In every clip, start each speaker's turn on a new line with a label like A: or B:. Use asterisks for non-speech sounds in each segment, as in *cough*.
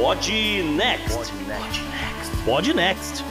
A: Pod Next. Pod Next.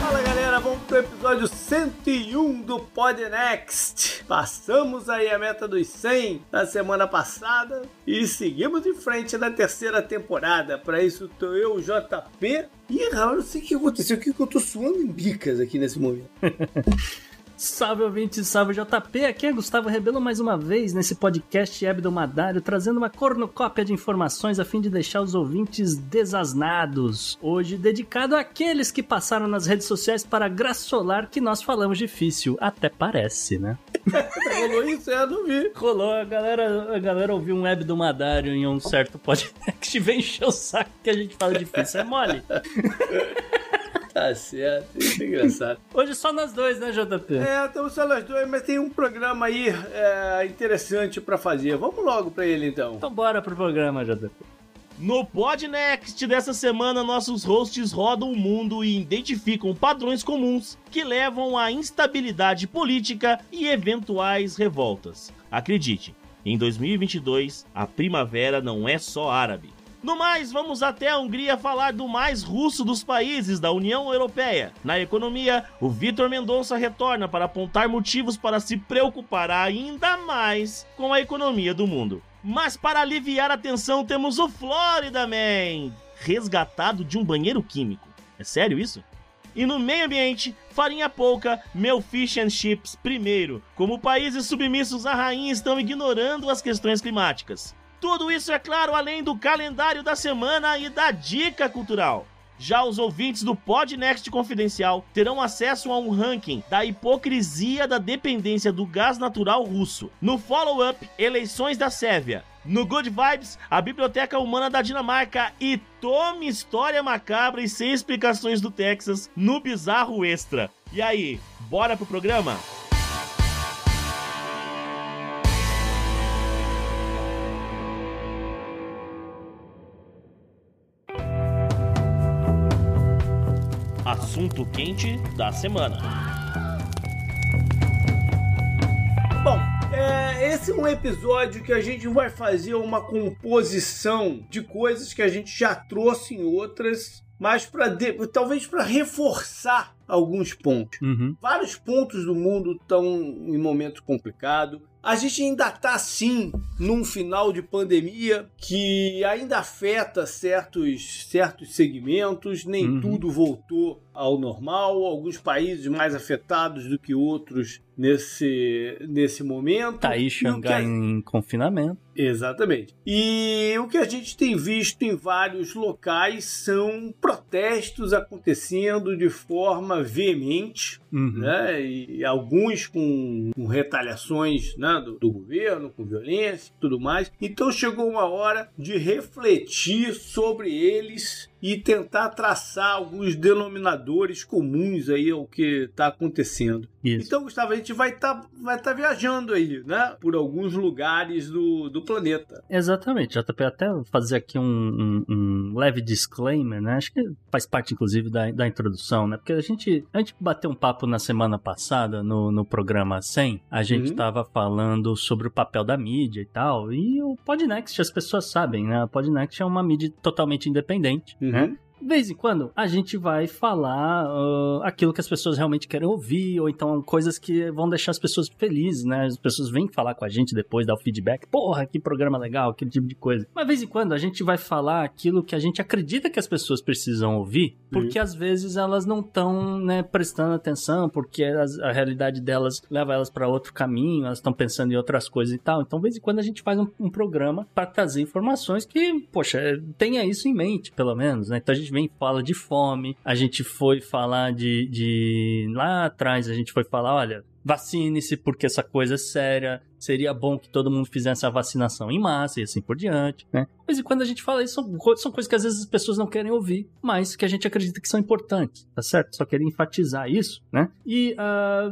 B: Fala galera, vamos pro episódio 101 do Pod Next. Passamos aí a meta dos 100 na semana passada e seguimos em frente na terceira temporada. Para isso tô eu, JP. Ih, Raul, não sei o que aconteceu, o que eu tô suando em bicas aqui nesse momento. *laughs*
C: Salve salve JP, aqui é Gustavo Rebelo mais uma vez nesse podcast hebdomadário, trazendo uma cornucópia de informações a fim de deixar os ouvintes desasnados. Hoje dedicado àqueles que passaram nas redes sociais para graçolar que nós falamos difícil, até parece, né? *laughs*
B: Rolou isso? É, não vi.
C: Rolou, a galera, a galera ouviu um hebdomadário em um certo podcast *laughs* e vem encher o saco que a gente fala difícil, é mole. *laughs*
B: Tá certo, isso é engraçado. *laughs*
C: Hoje só nós dois, né, JP?
B: É, estamos só nós dois, mas tem um programa aí é, interessante pra fazer. Vamos logo pra ele então.
C: Então bora pro programa, JP.
A: No Podnext dessa semana, nossos hosts rodam o mundo e identificam padrões comuns que levam à instabilidade política e eventuais revoltas. Acredite, em 2022, a primavera não é só árabe. No mais, vamos até a Hungria falar do mais russo dos países da União Europeia. Na economia, o Vitor Mendonça retorna para apontar motivos para se preocupar ainda mais com a economia do mundo. Mas para aliviar a tensão, temos o Florida Man, resgatado de um banheiro químico. É sério isso? E no meio ambiente, farinha pouca, meu fish and chips primeiro, como países submissos à rainha estão ignorando as questões climáticas. Tudo isso, é claro, além do calendário da semana e da dica cultural. Já os ouvintes do Podnext Confidencial terão acesso a um ranking da hipocrisia da dependência do gás natural russo. No follow-up, eleições da Sérvia. No Good Vibes, a Biblioteca Humana da Dinamarca e tome história macabra e sem explicações do Texas no Bizarro Extra. E aí, bora pro programa? Assunto quente da semana.
B: Bom, é, esse é um episódio que a gente vai fazer uma composição de coisas que a gente já trouxe em outras, mas para talvez para reforçar alguns pontos.
C: Uhum.
B: Vários pontos do mundo estão em momento complicado. A gente ainda está sim num final de pandemia que ainda afeta certos, certos segmentos, nem
C: Uhum.
B: tudo voltou ao normal, alguns países mais afetados do que outros nesse, nesse momento.
C: Tá aí Xangai
B: a-
C: em confinamento.
B: Exatamente. E o que a gente tem visto em vários locais são protestos acontecendo de forma veemente,
C: Uhum.
B: né? E alguns com, com retaliações né, do, governo, com violência tudo mais. Então chegou uma hora de refletir sobre eles e tentar traçar alguns denominadores comuns aí ao que está acontecendo.
C: Isso.
B: Então, Gustavo, a gente vai estar vai tá viajando aí, né? Por alguns lugares do, do planeta.
C: Exatamente, JP, até fazer aqui um, um- um leve disclaimer, né? Acho que faz parte, inclusive, da, da introdução, né? Porque a gente, a gente bateu um papo na semana passada, no, no programa 100, a gente
B: Uhum.
C: tava falando sobre o papel da mídia e tal, e o Podnext, as pessoas sabem, né? O Podnext é uma mídia totalmente independente, né?
B: Uhum.
C: De vez em quando, a gente vai falar ah, aquilo que as pessoas realmente querem ouvir, ou então coisas que vão deixar as pessoas felizes, né? As pessoas vêm falar com a gente depois, dar o feedback. Porra, que programa legal, aquele tipo de coisa. Mas de vez em quando, a gente vai falar aquilo que a gente acredita que as pessoas precisam ouvir, porque às vezes elas não estão, né, prestando atenção, porque as- a realidade delas leva elas para outro caminho, elas estão pensando em outras coisas e tal. Então, de vez em quando, a gente faz um, um programa para trazer informações que, poxa, tenha isso em mente, pelo menos, né? Então a gente vem e fala de fome, a gente foi falar de, de. Lá atrás, a gente foi falar: olha, vacine-se porque essa coisa é séria, seria bom que todo mundo fizesse a vacinação em massa e assim por diante, né? De vez em quando a gente fala isso, são, são coisas que às vezes as pessoas não querem ouvir, mas que a gente acredita que são importantes, tá certo? Só queria enfatizar isso, né? E,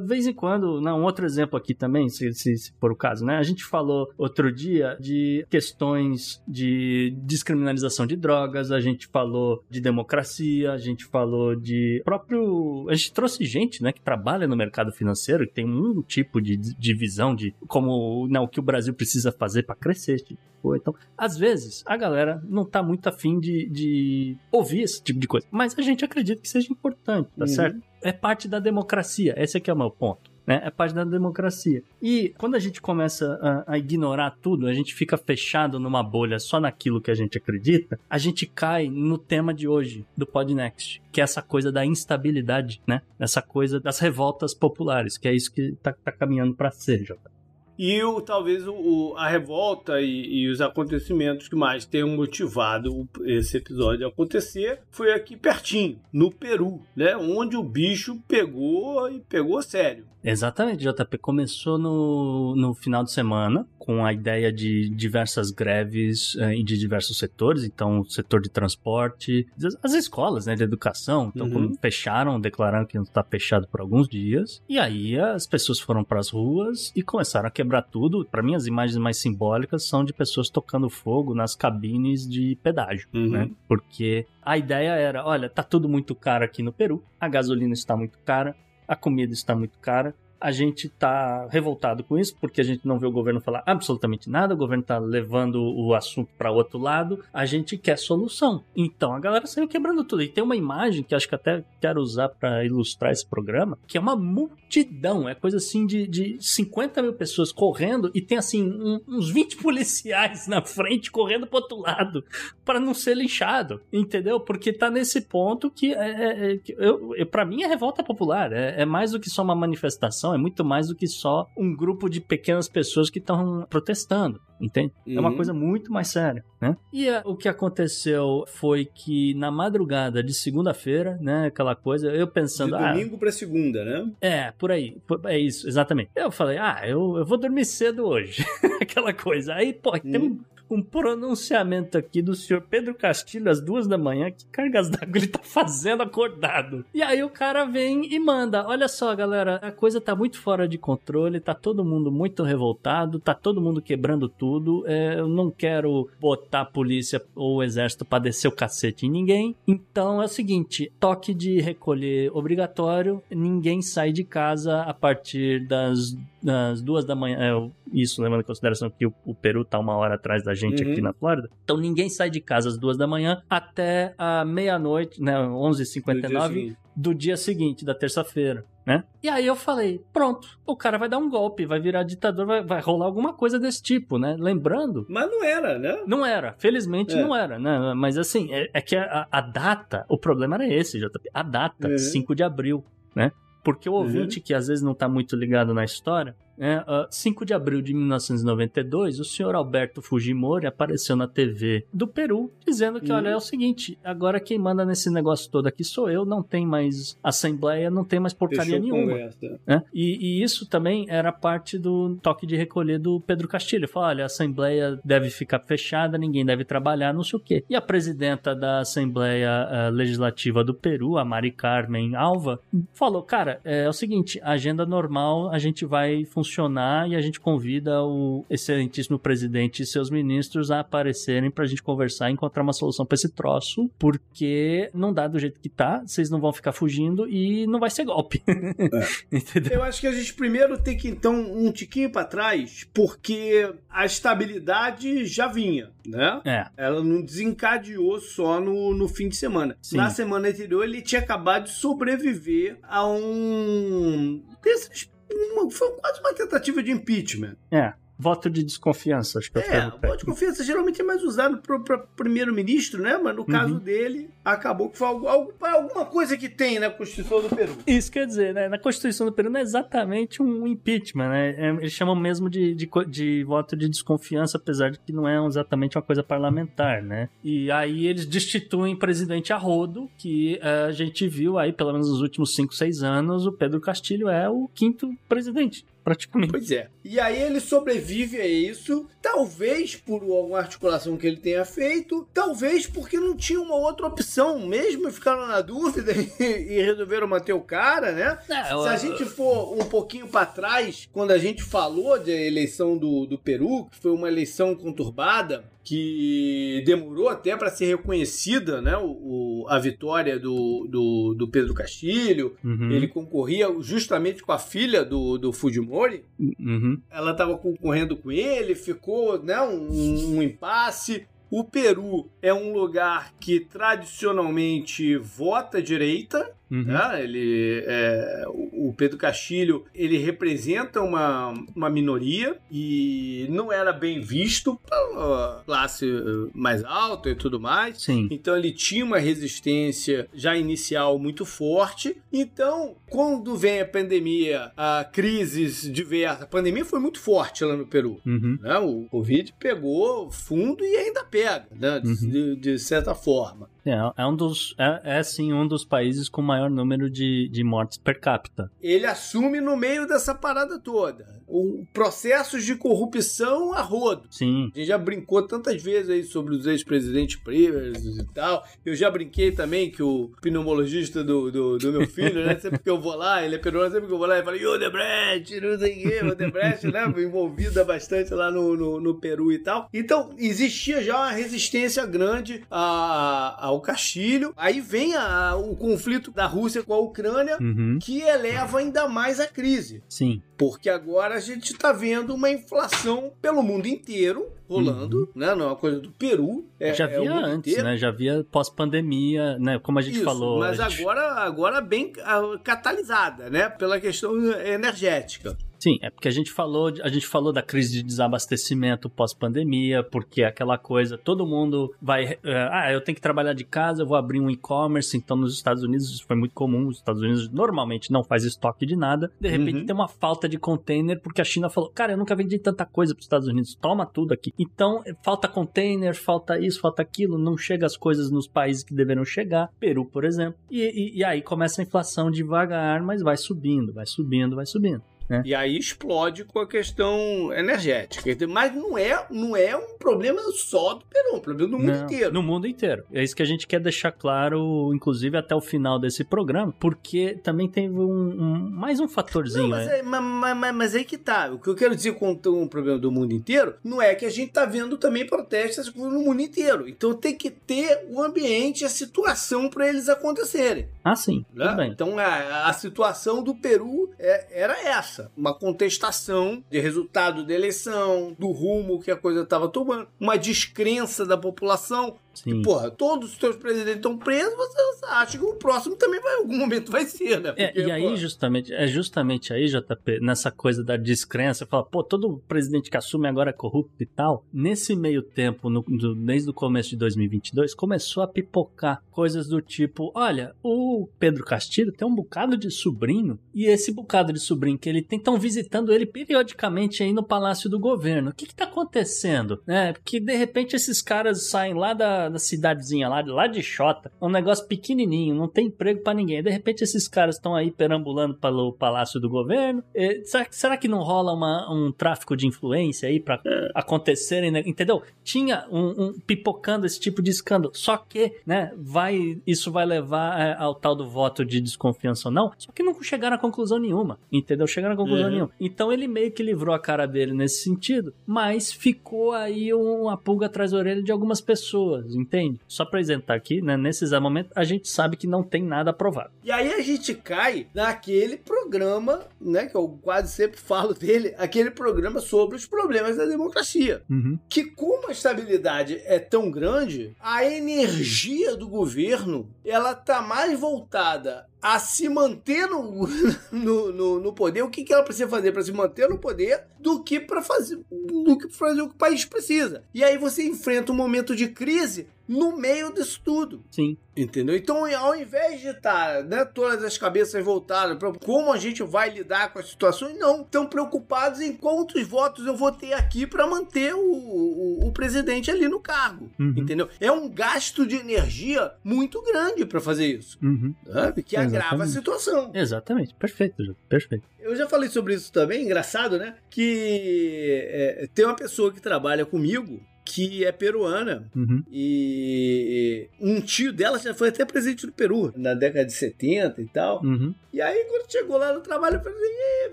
C: de vez em quando, não, um outro exemplo aqui também, se, se, se for o caso, né? A gente falou outro dia de questões de descriminalização de drogas, a gente falou de democracia, a gente falou de próprio... A gente trouxe gente, né, que trabalha no mercado financeiro, que tem um tipo de divisão de como não, o que o Brasil precisa fazer para crescer. Tipo, então, às vezes, a galera não tá muito afim de, de ouvir esse tipo de coisa. Mas a gente acredita que seja importante, tá uhum. certo? É parte da democracia. Esse aqui é o meu ponto né? É parte da democracia. E quando a gente começa a, a, ignorar tudo, a gente fica fechado numa bolha só naquilo que a gente acredita, a gente cai no tema de hoje do Podnext, que é essa coisa da instabilidade, né? Essa coisa das revoltas populares, que é isso que tá, tá caminhando para ser, Jota.
B: E o, talvez o, a revolta e, e, os acontecimentos que mais tenham motivado esse episódio a acontecer foi aqui pertinho, no Peru, né? Onde o bicho pegou e pegou sério.
C: Exatamente, JP começou no, no final de semana com a ideia de diversas greves eh, de diversos setores, então o setor de transporte, as escolas né, de educação, então uhum. fecharam, declararam que não está fechado por alguns dias, e aí as pessoas foram para as ruas e começaram a quebrar tudo. Para mim, as imagens mais simbólicas são de pessoas tocando fogo nas cabines de pedágio, uhum. né? Porque a ideia era, olha, tá tudo muito caro aqui no Peru, a gasolina está muito cara, a comida está muito cara, a gente está revoltado com isso, porque a gente não vê o governo falar absolutamente nada, o governo está levando o assunto para outro lado, a gente quer solução. Então a galera saiu quebrando tudo. E tem uma imagem que acho que até quero usar para ilustrar esse programa, que é uma multidão, é coisa assim de, de 50 mil pessoas correndo e tem assim um, uns 20 policiais na frente correndo pro outro lado para não ser linchado, entendeu? Porque tá nesse ponto que, é, é, é eu, eu para mim é revolta popular, é, é mais do que só uma manifestação é muito mais do que só um grupo de pequenas pessoas que estão protestando, entende? Uhum. É uma uhum. coisa muito mais séria, né? E a, o que aconteceu foi que na madrugada de segunda-feira, né, aquela coisa, eu pensando...
B: De domingo ah, para segunda, né?
C: É, por aí, é isso, exatamente. Eu falei, ah, eu, eu vou dormir cedo hoje, *laughs* aquela coisa. Aí, pô, uhum. tem um um pronunciamento aqui do senhor Pedro Castilho às duas da manhã. Que cargas d'água ele tá fazendo acordado? E aí o cara vem e manda: Olha só, galera, a coisa tá muito fora de controle, tá todo mundo muito revoltado, tá todo mundo quebrando tudo. É, eu não quero botar a polícia ou o exército pra descer o cacete em ninguém. Então é o seguinte: toque de recolher obrigatório, ninguém sai de casa a partir das, das duas da manhã. É, isso levando em consideração que o, o Peru tá uma hora atrás da gente uhum. aqui na Flórida. Então ninguém sai de casa às duas da manhã até a meia-noite, né, 11h59 do dia seguinte, da terça-feira, né? E aí eu falei, pronto, o cara vai dar um golpe, vai virar ditador, vai, vai rolar alguma coisa desse tipo, né? Lembrando...
B: Mas não era, né?
C: Não era, felizmente é. não era, né? Mas assim, é, é que a, a, data, o problema era esse, JP, a data, uhum. 5 de abril, né? Porque o ouvinte uhum. que às vezes não tá muito ligado na história, é, uh, 5 de abril de 1992, o senhor Alberto Fujimori apareceu na TV do Peru dizendo que, olha, é o seguinte, agora quem manda nesse negócio todo aqui sou eu, não tem mais assembleia, não tem mais porcaria nenhuma. Né? E, e, isso também era parte do toque de recolher do Pedro Castilho. Falou, olha, a assembleia deve ficar fechada, ninguém deve trabalhar, não sei o quê. E a presidenta da Assembleia uh, Legislativa do Peru, a Mari Carmen Alva, falou, cara, é, é o seguinte, agenda normal, a gente vai funcionar funcionar e a gente convida o excelentíssimo presidente e seus ministros a aparecerem pra gente conversar e encontrar uma solução para esse troço, porque não dá do jeito que tá, vocês não vão ficar fugindo e não vai ser golpe.
B: É. *laughs* Entendeu? Eu acho que a gente primeiro tem que então um tiquinho para trás, porque a estabilidade já vinha, né?
C: É.
B: Ela não desencadeou só no, no fim de semana. Sim. Na semana anterior ele tinha acabado de sobreviver a um desses uma, foi quase uma tentativa de impeachment.
C: É. Voto de desconfiança, acho que
B: é. É, voto de confiança geralmente é mais usado para primeiro-ministro, né? Mas no caso uhum. dele, acabou que foi algo, algo, alguma coisa que tem na Constituição do Peru.
C: Isso quer dizer, né? Na Constituição do Peru não é exatamente um impeachment, né? É, eles chamam mesmo de, de, de, voto de desconfiança, apesar de que não é exatamente uma coisa parlamentar, né? E aí eles destituem presidente a rodo, que uh, a gente viu aí, pelo menos nos últimos 5, 6 anos, o Pedro Castilho é o quinto presidente praticamente.
B: Pois é. E aí ele sobrevive a isso, talvez por alguma articulação que ele tenha feito, talvez porque não tinha uma outra opção, mesmo ficaram na dúvida *laughs* e, resolveram manter o cara, né? É, eu, Se a gente for um pouquinho para trás, quando a gente falou da eleição do, do Peru, que foi uma eleição conturbada, que demorou até para ser reconhecida, né? O, o, a vitória do, do, do Pedro Castilho.
C: Uhum.
B: Ele concorria justamente com a filha do, do Fujimori.
C: Uhum.
B: Ela estava concorrendo com ele, ficou né, um, um impasse. O Peru é um lugar que tradicionalmente vota direita,
C: Uhum.
B: né? Ele, é, o Pedro Castilho ele representa uma, uma minoria e não era bem visto pela classe eh, mais alta e tudo mais.
C: Sim.
B: Então ele tinha uma resistência já inicial muito forte. Então, quando vem a pandemia, a crises diversas, a pandemia foi muito forte lá no Peru.
C: Uhum.
B: Né? O Covid pegou fundo e ainda pega, né? de,
C: Uhum.
B: de- de certa forma.
C: É, é um dos. É, é sim um dos países com maior número de, de mortes per capita.
B: ele assume no meio dessa parada toda. O processos de corrupção a rodo.
C: Sim.
B: A gente já brincou tantas vezes aí sobre os ex-presidentes presos e tal. Eu já brinquei também que o pneumologista do, do, do meu filho, né? *laughs* Sempre que eu vou lá, ele é peruano, sempre que eu vou lá, ele fala, e o Debrecht, não sei o quê, o Debrecht, né? *laughs* Envolvida bastante lá no, no, no Peru e tal. Então, existia já uma resistência grande a, ao Castilho. Aí vem a- o conflito da Rússia com a Ucrânia,
C: Uhum.
B: que eleva ainda mais a crise.
C: Sim.
B: Porque agora a gente está vendo uma inflação pelo mundo inteiro rolando, né? Não é uma coisa do Peru. É,
C: já
B: é
C: havia
B: mundo
C: antes,
B: inteiro.
C: né? Já havia pós-pandemia, né? Como a gente
B: Isso,
C: falou.
B: mas
C: gente-
B: agora, agora bem ah, catalisada, né? Pela questão energética.
C: Sim, é porque a gente falou, a gente falou da crise de desabastecimento pós-pandemia, porque é aquela coisa, todo mundo vai, é, ah, eu tenho que trabalhar de casa, eu vou abrir um e-commerce, então nos Estados Unidos isso foi muito comum, os Estados Unidos normalmente não faz estoque de nada, de repente
B: Uhum.
C: tem uma falta de container, porque a China falou, cara, eu nunca vendi tanta coisa para os Estados Unidos, toma tudo aqui. Então, falta container, falta isso, falta aquilo, não chega as coisas nos países que deveriam chegar, Peru, por exemplo, e, e- e aí começa a inflação devagar, mas vai subindo, vai subindo, vai subindo.
B: E aí explode com a questão energética. Mas não é, não é um problema só do Peru, é um problema do mundo
C: Não,
B: inteiro.
C: No mundo inteiro. É isso que a gente quer deixar claro, inclusive até o final desse programa, porque também teve um, um- mais um fatorzinho.
B: Não, mas,
C: né?
B: é, ma- ma- ma- mas aí que tá. O que eu quero dizer com um problema do mundo inteiro não é que a gente tá vendo também protestos no mundo inteiro. Então tem que ter o ambiente, a situação para eles acontecerem.
C: Ah, sim.
B: né? Então a, a situação do Peru é- era essa: uma contestação de resultado da eleição, do rumo que a coisa estava tomando, uma descrença da população.
C: Sim.
B: Porra, todos os seus presidentes estão presos, você acha que o próximo também vai, em algum momento vai ser, né?
C: É,
B: Porque,
C: e aí,
B: pô,
C: justamente, é justamente aí, JP, nessa coisa da descrença, fala, pô, todo presidente que assume agora é corrupto e tal. Nesse meio tempo, no- do- desde o começo de 2022, começou a pipocar coisas do tipo: olha, o Pedro Castilho tem um bocado de sobrinho, e esse bocado de sobrinho que ele tem, estão visitando ele periodicamente aí no Palácio do Governo. O que que tá acontecendo? Né? Porque de repente esses caras saem lá da, da cidadezinha, lá, lá de Xota, um negócio pequenininho, não tem emprego pra ninguém. De repente esses caras estão aí perambulando pelo Palácio do Governo. Eh, será, que- será que não rola uma- um tráfico de influência aí pra acontecerem, né? entendeu? Tinha um, um- pipocando esse tipo de escândalo. Só que, né, vai, isso vai levar eh, ao tal do voto de desconfiança ou não. Só que não chegaram a conclusão nenhuma, entendeu? Chegaram a conclusão
B: Uhum.
C: nenhuma. Então ele meio que livrou a cara dele nesse sentido, mas ficou aí uma pulga atrás da orelha de algumas pessoas, entende? Só pra isentar aqui, né, nesse exato momento, a gente sabe que não tem nada aprovado.
B: E aí a gente cai naquele programa, né, que eu quase sempre falo dele, aquele programa sobre os problemas da democracia.
C: Uhum.
B: Que como a estabilidade é tão grande, a energia do governo, ela tá mais voltada a se manter no, *laughs* no, no, no poder, o que, que ela precisa fazer para se manter no poder, do que para fazer, do que fazer o que o país precisa. E aí você enfrenta um momento de crise no meio disso tudo.
C: Sim.
B: Entendeu? Então, ao invés de estar né, todas as cabeças voltadas para como a gente vai lidar com as situações, não. Estão preocupados em quantos votos eu vou ter aqui para manter o, o, o presidente ali no cargo.
C: Uhum.
B: Entendeu? É um gasto de energia muito grande para fazer isso.
C: Uhum.
B: Sabe? Que agrava a
C: Exatamente.
B: situação.
C: Exatamente, perfeito, perfeito.
B: Eu já falei sobre isso também, engraçado, né? Que é, tem uma pessoa que trabalha comigo que é peruana
C: Uhum.
B: e um tio dela já foi até presidente do Peru na década de 70 e tal.
C: Uhum.
B: E aí, quando chegou lá no trabalho, eu falei: E aí,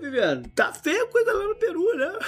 B: Viviane, tá feia a coisa lá no Peru, né?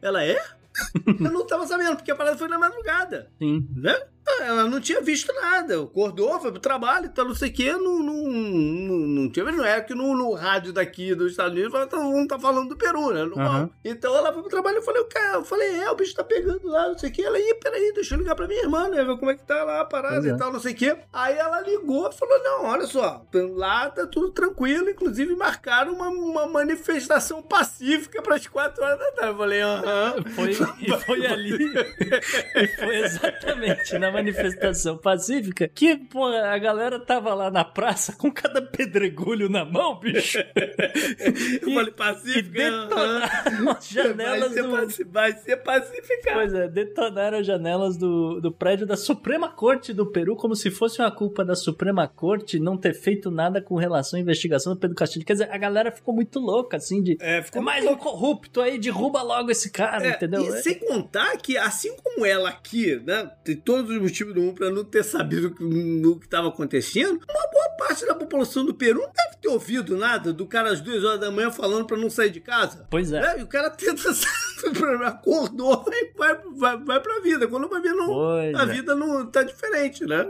B: Ela é? *laughs* eu não tava sabendo, porque a parada foi na madrugada.
C: Sim.
B: Né? Ela não tinha visto nada. Acordou, foi pro trabalho, então não sei o quê, não, não, não, não tinha Não é que no, no rádio daqui dos Estados Unidos todo mundo tá falando do Peru, né?
C: Uhum.
B: Então ela foi pro trabalho e falei, cara, eu falei, é, o bicho tá pegando lá, não sei o quê. Ela, ih, peraí, deixa eu ligar pra minha irmã, né? Ver como é que tá lá a parada
C: Pois é.
B: e tal, não sei o quê. Aí ela ligou e falou: não, olha só, lá tá tudo tranquilo, inclusive marcaram uma, uma manifestação pacífica pras quatro horas da tarde. Eu falei, aham.
C: Foi, e foi ali. *laughs* e foi exatamente na manifestação pacífica que, pô, a galera tava lá na praça com cada pedregulho na mão, bicho. *laughs*
B: Eu falei,
C: E
B: pacífica. aham.
C: detonaram as
B: Vai
C: janelas
B: ser,
C: do.
B: paci- vai ser pacificado.
C: Pois é, detonaram as janelas do, do prédio da Suprema Corte do Peru, como se fosse uma culpa da Suprema Corte não ter feito nada com relação à investigação do Pedro Castilho. Quer dizer, a galera ficou muito louca, assim, de.
B: É,
C: É
B: ficou
C: mais um corrupto aí, derruba logo esse cara,
B: É,
C: entendeu?
B: E sem contar que, assim como ela aqui, né, tem todos os motivos do mundo pra não ter sabido o que- estava acontecendo, uma boa parte da população do Peru não deve ter ouvido nada do cara às duas horas da manhã falando pra não sair de casa.
C: Pois é.
B: Né? E o cara tenta *laughs* sair, acordou *laughs* e vai, vai, vai pra vida. Quando vai ver, não,
C: Pois
B: a
C: é.
B: vida não tá diferente, né?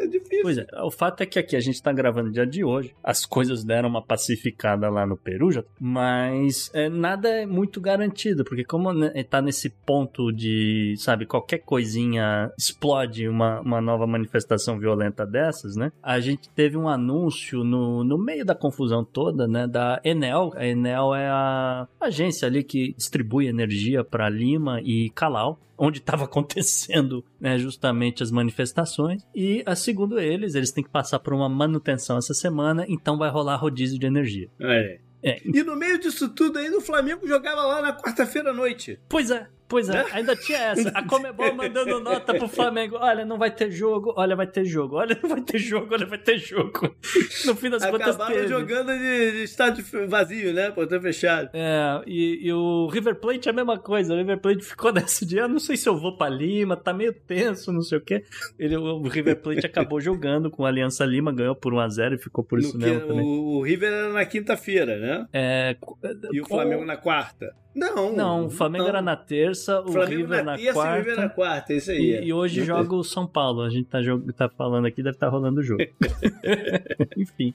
B: É difícil.
C: Pois é, o fato é que aqui a gente tá gravando dia de hoje, as coisas deram uma pacificada lá no Peru, já, mas é, nada é muito garantido, porque como né, tá nesse ponto de, sabe, qualquer coisinha explode uma, uma nova manifestação violenta dessas, né? A gente teve um anúncio no, no meio da confusão toda, né, da Enel. A Enel é a agência ali que distribui energia para Lima e Calau onde estava *laughs* acontecendo né, justamente as manifestações. E, a, segundo eles, eles têm que passar por uma manutenção essa semana, então vai rolar rodízio de energia.
B: É.
C: É,
B: E no meio disso tudo ainda o Flamengo jogava lá na quarta-feira à noite.
C: pois é, pois é, ainda tinha essa. A Comebol mandando nota pro Flamengo: olha, não vai ter jogo, olha, vai ter jogo, olha, não vai ter jogo, olha, vai ter jogo. No fim das contas,
B: Acabaram
C: teve.
B: jogando de, de estádio vazio, né? Portão fechado.
C: É, e, e o River Plate é a mesma coisa. O River Plate ficou *laughs* nesse dia, "Ah, não sei se eu vou pra Lima, tá meio tenso, não sei o quê. Ele, o River Plate acabou jogando com a Aliança Lima, ganhou por 1x0 e ficou por isso
B: No que-
C: mesmo também.
B: o, o River era na quinta-feira, né?
C: É,
B: E o Flamengo na quarta. Não.
C: Não, o Flamengo
B: não.
C: era na terça, o
B: Flamengo
C: River
B: na
C: na,
B: terça e o River na
C: quarta.
B: quarta, isso aí.
C: E, e hoje joga o São Paulo. A gente tá, tá falando aqui, deve estar rolando o jogo. *laughs* Enfim.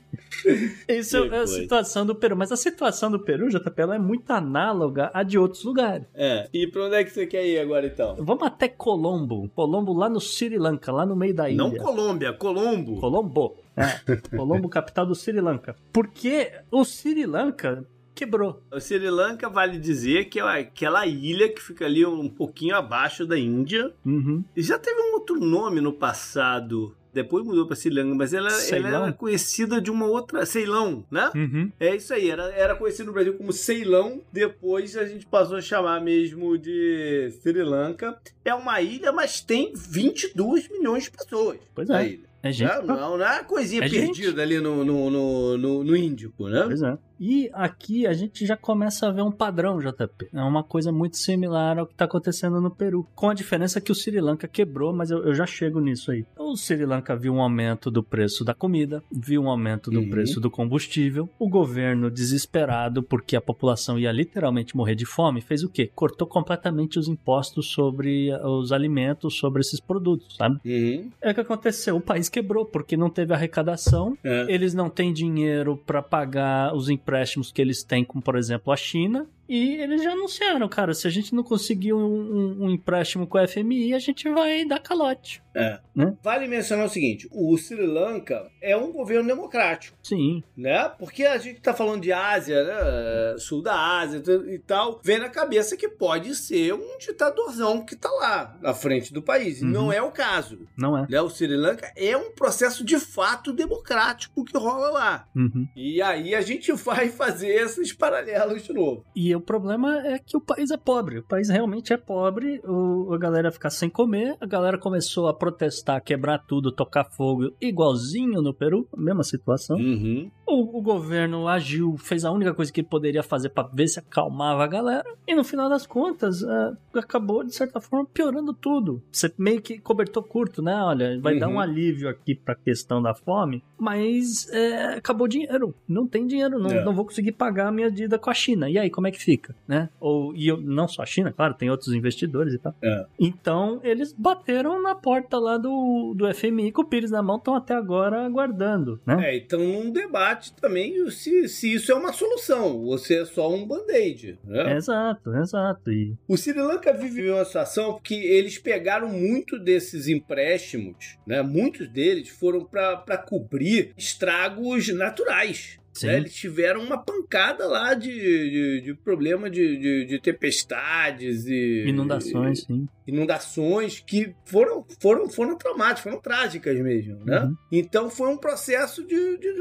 C: Isso é a situação do Peru. Mas a situação do Peru, JP, ela é muito análoga à de outros lugares.
B: É. E pra onde é que você quer ir agora, então?
C: Vamos até Colombo. Colombo lá no Sri Lanka, lá no meio da ilha.
B: Não Colômbia, Colombo.
C: Colombo. É. Colombo, capital do Sri Lanka. Porque o Sri Lanka quebrou.
B: O Sri Lanka vale dizer que é aquela ilha que fica ali um pouquinho abaixo da Índia.
C: Uhum.
B: E já teve um outro nome no passado. Depois mudou pra Sri Lanka, mas ela, ela era conhecida de uma outra. Ceilão, né?
C: Uhum.
B: É isso aí, era, era conhecido no Brasil como Ceilão, depois a gente passou a chamar mesmo de Sri Lanka. É uma ilha, mas tem 22 milhões de pessoas.
C: Pois é.
B: ilha.
C: É gente.
B: Não, não, não é uma coisinha
C: É gente.
B: perdida ali no, no, no, no, no Índico, né?
C: Pois é. E aqui a gente já começa a ver um padrão, JP. É uma coisa muito similar ao que está acontecendo no Peru. Com a diferença que o Sri Lanka quebrou, mas eu, eu já chego nisso aí. O Sri Lanka viu um aumento do preço da comida, viu um aumento do
B: Uhum.
C: preço do combustível. O governo, desesperado porque a população ia literalmente morrer de fome, fez o quê? Cortou completamente os impostos sobre eh, os alimentos, sobre esses produtos, sabe?
B: Uhum.
C: É o que aconteceu. O país quebrou porque não teve arrecadação
B: É.
C: eles não têm dinheiro para pagar os empréstimos que eles têm com, por exemplo, a China. E eles já anunciaram, cara, se a gente não conseguir um, um- um empréstimo com a FMI, a gente vai dar calote.
B: É.
C: Né?
B: Vale mencionar o seguinte: o Sri Lanka é um governo democrático.
C: Sim,
B: né? Porque a gente tá falando de Ásia, né? Sul da Ásia e tal, vem na cabeça que pode ser um ditadorzão que tá lá na frente do país.
C: Uhum.
B: não é o caso.
C: não é.
B: Né? O Sri Lanka é um processo de fato democrático que rola lá.
C: Uhum.
B: E aí a gente *laughs* vai fazer esses paralelos de novo.
C: E o problema é que o país é pobre. O país realmente é pobre. O, a galera fica sem comer. A galera começou a protestar, quebrar tudo, tocar fogo, igualzinho no Peru, mesma situação.
B: Uhum.
C: O, o governo agiu, fez a única coisa que ele poderia fazer pra ver se acalmava a galera. E no final das contas, é, acabou, de certa forma, piorando tudo. Você meio que cobertou curto, né? Olha, vai dar
B: Uhum.
C: um alívio aqui pra questão da fome, mas é, acabou o dinheiro. Não tem dinheiro, não,
B: É.
C: não vou conseguir pagar a minha dívida com a China. E aí, como é que fica, né? Ou, e eu, não só a China, claro, tem outros investidores e tal.
B: É.
C: Então, eles bateram na porta lá do, do FMI com o Pires na mão, estão até agora aguardando, né?
B: É, então num debate também se, se isso é uma solução, ou se é só um band-aid. Né?
C: Exato, exato. E
B: O Sri Lanka vive uma situação porque eles pegaram muito desses empréstimos, né? Muitos deles foram para cobrir estragos naturais. Né? Eles tiveram uma pancada lá de, de, de problema de, de, de tempestades e
C: inundações, sim.
B: inundações que foram, foram, foram traumáticas, foram trágicas mesmo, né?
C: Uhum.
B: Então foi um processo de, de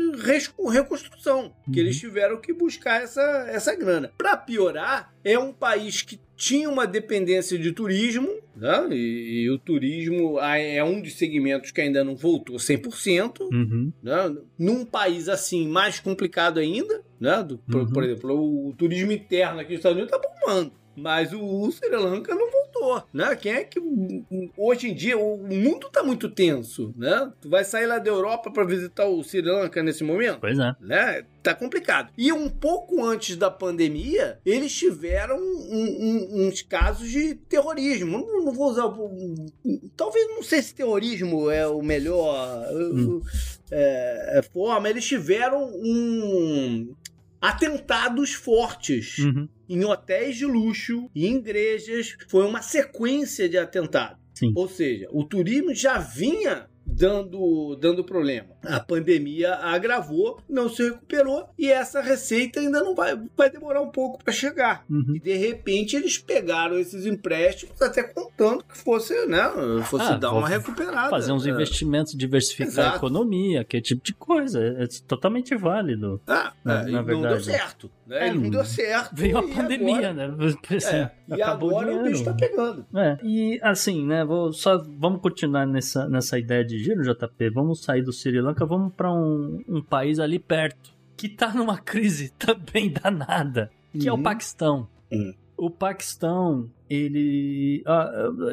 B: reconstrução que
C: Uhum.
B: eles tiveram que buscar essa, essa grana. Para piorar, é um país que tinha uma dependência de turismo, né? E, e o turismo é um dos segmentos que ainda não voltou 100%.
C: Uhum.
B: Né? Num país assim mais complicado ainda, né? Do- por,
C: Uhum.
B: por exemplo, o turismo interno aqui nos Estados Unidos está bombando. Mas o, o Sri Lanka não voltou, né? Quem é que hoje em dia o mundo tá muito tenso, né? Tu vai sair lá da Europa para visitar o Sri Lanka nesse momento?
C: Pois é.
B: né? Tá complicado. E um pouco antes da pandemia, eles tiveram um- um- uns casos de terrorismo. Não, não vou usar. Talvez não sei se terrorismo é o melhor
C: Hum.
B: é, é, forma. Eles tiveram um atentados fortes
C: Uhum.
B: Em hotéis de luxo e em igrejas. Foi uma sequência de atentados.
C: Sim.
B: Ou seja, o turismo já vinha dando, dando problema. A pandemia agravou, não se recuperou e essa receita ainda não vai, vai demorar um pouco para chegar.
C: Uhum.
B: E de repente eles pegaram esses empréstimos até contando que fosse, né, fosse
C: Ah,
B: dar uma recuperada.
C: Fazer uns
B: É.
C: investimentos, diversificar a
B: Exato.
C: economia, aquele tipo de coisa. É totalmente válido.
B: Ah,
C: Na-
B: é,
C: na
B: não deu
C: verdade.
B: certo. Né?
C: É,
B: não deu certo.
C: Veio a pandemia,
B: agora-
C: né? Assim,
B: É, e agora
C: o
B: o bicho tá pegando.
C: É, e assim, né, vou só vamos continuar nessa, nessa ideia de giro, JP. Vamos sair do Sri Lanka, vamos para um, um país ali perto que tá numa crise *laughs* também danada, que é o
B: Uhum.
C: Paquistão.
B: Uhum.
C: O Paquistão, ele, ah,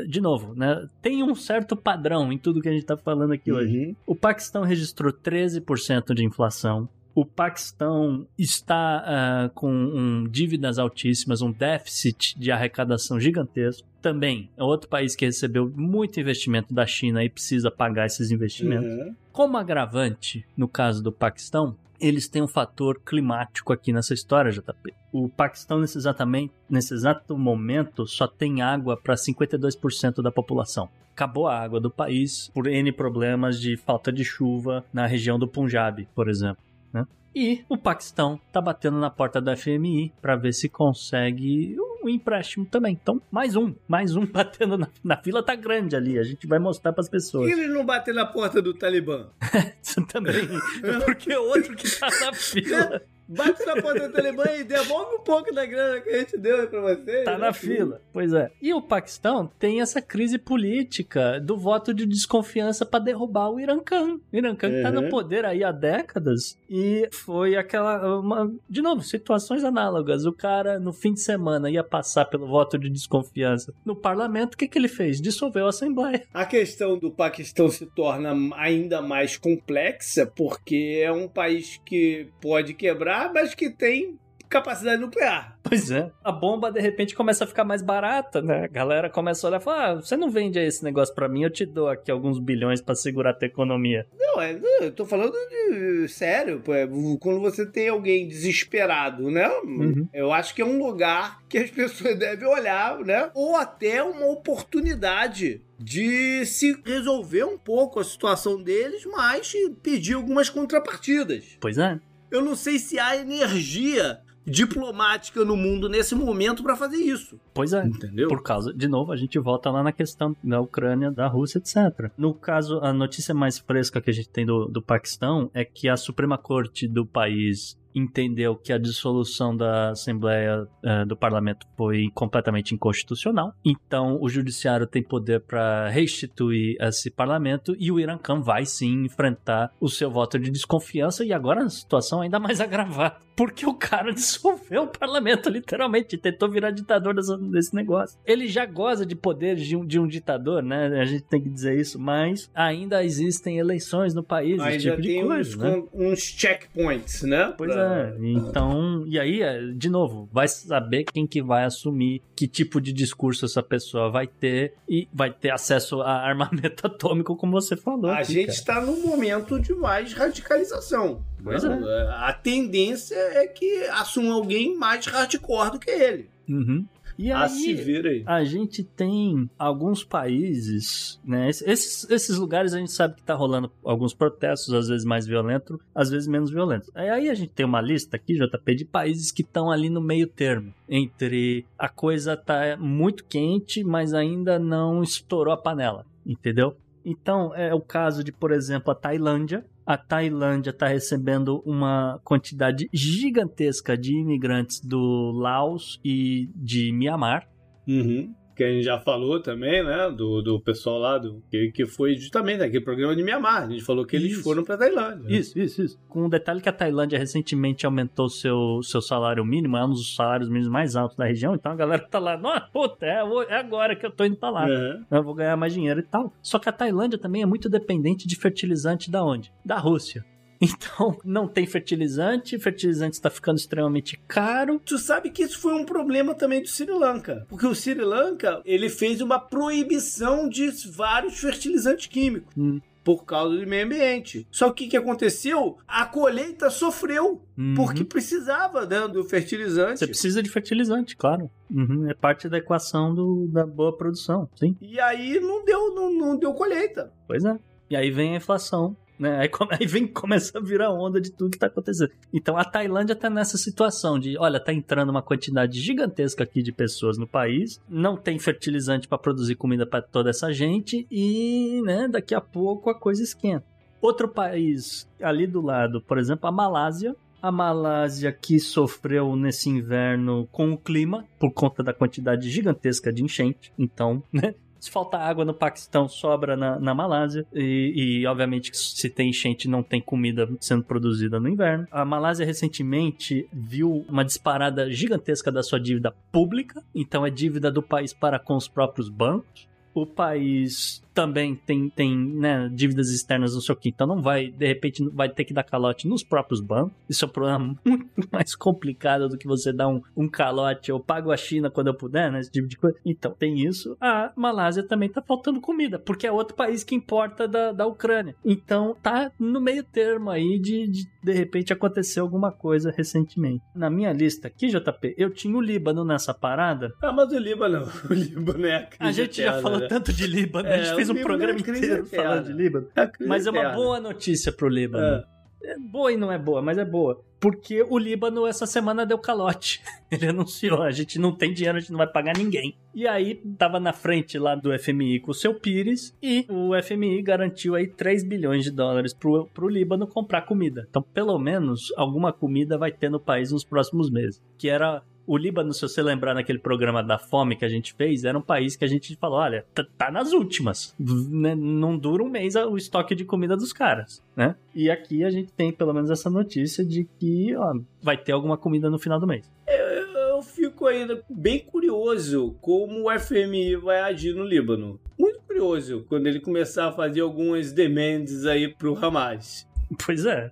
C: de novo, né, tem um certo padrão em tudo que a gente tá falando aqui hoje.
B: Uhum.
C: O Paquistão registrou 13% de inflação. O Paquistão está ah, com um, dívidas altíssimas, um déficit de arrecadação gigantesco. Também é outro país que recebeu muito investimento da China e precisa pagar esses investimentos.
B: Uhum.
C: Como agravante, no caso do Paquistão, eles têm um fator climático aqui nessa história, JP. O Paquistão, nesse, exatamente, nesse exato momento, só tem água para 52% da população. Acabou a água do país por N problemas de falta de chuva na região do Punjab, por exemplo. Né? E o Paquistão tá batendo na porta da FMI para ver se consegue um empréstimo também. Então, mais um, mais um *laughs* batendo na, na fila tá grande ali. A gente vai mostrar para as pessoas.
B: que eles não batem na porta do Talibã? *laughs*
C: Também. *laughs* Porque o outro que tá na fila
B: Bate na porta do Talibã e devolve um pouco da grana que a gente deu aí pra vocês.
C: tá
B: né?
C: na fila. Pois é. E o Paquistão tem essa crise política do voto de desconfiança pra derrubar o Irã Khan. O Irã Khan que tá
B: Uhum.
C: no poder aí há décadas e foi aquela. uma- de novo, situações análogas. O cara, no fim de semana, ia passar pelo voto de desconfiança no parlamento. O que, que ele fez? Dissolveu a Assembleia.
B: A questão do Paquistão se torna ainda mais complexa porque é um país que pode quebrar, mas que tem capacidade nuclear.
C: Pois é. A bomba, de repente, começa a ficar mais barata, né? A galera começa a olhar e falar: ah, você não vende esse negócio pra mim, eu te dou aqui alguns bilhões pra segurar a tua economia.
B: Não, é, eu tô falando de sério. pô, é, Quando você tem alguém desesperado, né?
C: Uhum.
B: Eu acho que é um lugar que as *laughs* pessoas devem olhar, né? Ou até uma oportunidade de se resolver um pouco a situação deles, mas pedir algumas contrapartidas.
C: Pois é.
B: Eu não sei se há energia diplomática no mundo nesse momento para fazer isso.
C: Pois é.
B: Entendeu?
C: Por causa, de novo, a gente volta lá na questão da Ucrânia, da Rússia, etc. No caso, a notícia mais fresca que a gente tem do, do Paquistão é que a Suprema Corte do país entendeu que a dissolução da Assembleia eh, do Parlamento foi completamente inconstitucional. Então, o judiciário tem poder para restituir esse parlamento e o Irã Khan vai sim enfrentar o seu voto de desconfiança e agora a situação é ainda mais agravada, porque o cara *laughs* dissolveu o parlamento literalmente, tentou virar ditador desse negócio. Ele já goza de poderes de um, de um ditador, né? A gente tem que dizer isso, mas ainda existem eleições no país, esse
B: Ainda
C: tipo de
B: tem
C: coisa,
B: uns,
C: né?
B: uns checkpoints, né?
C: Pois
B: pra,
C: é. Então, e aí, é, de novo, vai saber quem que vai assumir que tipo de discurso essa pessoa vai ter e vai ter acesso a *laughs* armamento atômico, como você falou.
B: A
C: aqui,
B: gente está num momento de mais radicalização.
C: Pois
B: né? A tendência é que assuma alguém mais hardcore do que ele.
C: Uhum. E
B: a
C: aí,
B: se ver aí.
C: a gente tem alguns países, né? Esses, esses lugares a gente sabe que tá rolando alguns protestos, às vezes mais violentos, às vezes menos violentos. Aí a gente tem uma lista aqui, JP, de países que estão ali no meio termo. Entre a coisa tá muito quente, mas ainda não estourou a panela, entendeu? Então, é o caso de, por exemplo, a Tailândia. A Tailândia está recebendo uma quantidade gigantesca de imigrantes do Laos e de Mianmar.
B: Uhum. Que a gente já falou também, né? Do, do pessoal lá, do, que, que foi justamente naquele programa de Mianmar. A gente falou que eles
C: Isso.
B: foram pra Tailândia. né?
C: Isso, isso, isso. Com o detalhe que a Tailândia recentemente aumentou seu, seu salário mínimo, é um dos salários mínimos mais altos da região, então a galera tá lá, nossa, puta, é, é agora que eu tô indo pra lá. Eu vou ganhar mais dinheiro e tal. Só que a Tailândia também é muito dependente de fertilizante da onde? Da Rússia. *laughs* Então, não tem fertilizante, fertilizante está ficando extremamente caro.
B: Tu sabe que isso foi um problema também do Sri Lanka. Porque o Sri Lanka, ele fez uma proibição de vários fertilizantes químicos.
C: Hum.
B: Por causa do meio ambiente. Só que o que aconteceu? A colheita sofreu.
C: Uhum.
B: Porque precisava né, do fertilizante.
C: Você precisa de fertilizante, claro. Uhum, É parte da equação do- da boa produção, sim.
B: E aí não deu, não, não deu colheita.
C: Pois é. E aí vem a inflação. Né? Aí, come- *laughs* aí vem começa a virar onda de tudo que tá acontecendo. Então a Tailândia tá nessa situação de, olha, tá entrando uma quantidade gigantesca aqui de pessoas no país, não tem fertilizante para produzir comida para toda essa gente e, né, daqui a pouco a coisa esquenta. Outro país ali do lado, por exemplo, a Malásia, a Malásia que sofreu nesse inverno com o clima por conta da quantidade gigantesca de enchente. Então, *laughs* né? Se falta água no Paquistão, sobra na, na Malásia. E, e, obviamente, se tem enchente, não tem comida sendo produzida no inverno. A Malásia recentemente viu uma disparada gigantesca da sua dívida pública. Então, é dívida do país para com os próprios bancos. O país também tem, tem né, dívidas externas no seu quinto, então não vai, de repente, vai ter que dar calote nos próprios bancos. Isso é um problema *laughs* muito mais complicado do que você dar um, um calote. Eu pago a China quando eu puder, né? Esse tipo de coisa. Então, tem isso. A Malásia também tá faltando comida, porque é outro país que importa da, da Ucrânia. Então, tá no meio termo aí de, de, de repente, acontecer alguma coisa recentemente. Na minha lista aqui, JP, eu tinha o Líbano nessa parada.
B: Ah, mas o Líbano, *laughs* o Líbano é a
C: A gente já
B: eterna,
C: falou
B: né?
C: tanto de Líbano, a
B: É,
C: gente fez um programa
B: é crise
C: inteiro falando de Líbano.
B: É
C: Mas é uma
B: eterna.
C: boa notícia pro Líbano.
B: É.
C: É boa e não é boa, mas é boa. Porque o Líbano essa semana deu calote. *laughs* Ele anunciou, a gente não tem dinheiro, a gente não vai pagar ninguém. E aí tava na frente lá do FMI com o seu Pires e o FMI garantiu aí 3 bilhões de dólares pro, pro Líbano comprar comida. Então, pelo menos, alguma comida vai ter no país nos próximos meses. Que era o Líbano, se você lembrar naquele programa da fome que a gente fez, era um país que a gente falou: olha, tá- tá nas últimas. Né? Não dura um mês o estoque de comida dos caras, né? E aqui a gente tem pelo menos essa notícia de que ó, vai ter alguma comida no final do mês.
B: Eu fico ainda bem curioso como o FMI vai agir no Líbano. Muito curioso quando ele começar a fazer algumas demands aí pro Hamas.
C: Pois é.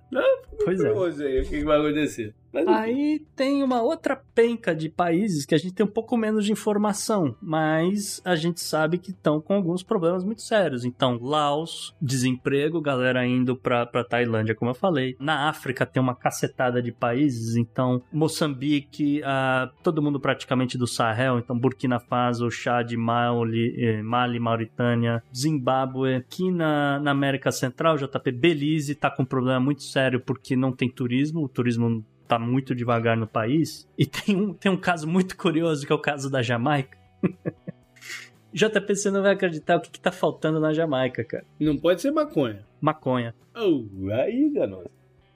C: Pois é.
B: curioso aí o que vai acontecer. Mas.
C: Aí tem uma outra penca de países que a gente tem um pouco menos de informação, mas a gente sabe que estão com alguns problemas muito sérios. Então, Laos, desemprego, galera indo pra, pra Tailândia, como eu falei. Na África tem uma cacetada de países, então Moçambique, ah, todo mundo praticamente do Sahel, então Burkina Faso, Chad, Mali, eh, Mali Mauritânia, Zimbábue. Aqui na, na América Central, JP, Belize tá com um problema muito sério porque não tem turismo, o turismo tá muito devagar no país. E tem um, tem um caso muito curioso, que é o caso da Jamaica. *laughs* JP, você não vai acreditar o que, que tá faltando na Jamaica, cara.
B: Não pode ser maconha.
C: Maconha.
B: Oh, aí, Ganoso.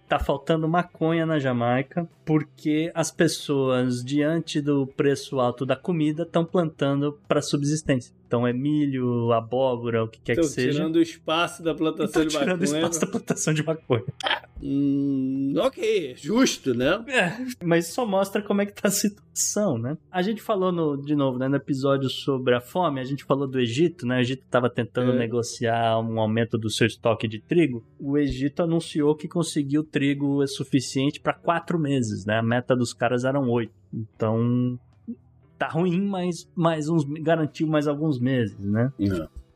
C: Tá faltando maconha na Jamaica porque as pessoas, diante do preço alto da comida, estão plantando para subsistência. Então é milho, abóbora, o que quer que seja.
B: tirando o espaço da plantação de
C: tirando o
B: maconha.
C: espaço da plantação de maconha.
B: Hum, ok, justo, né?
C: É, mas só mostra como é que tá a situação, né? A gente falou no, de novo, né, no episódio sobre a fome, a gente falou do Egito, né? O Egito estava tentando
B: É.
C: negociar um aumento do seu estoque de trigo. O Egito anunciou que conseguiu trigo suficiente para quatro meses, né? A meta dos caras eram oito. Então tá ruim, mas mais uns garantiu mais alguns meses, né?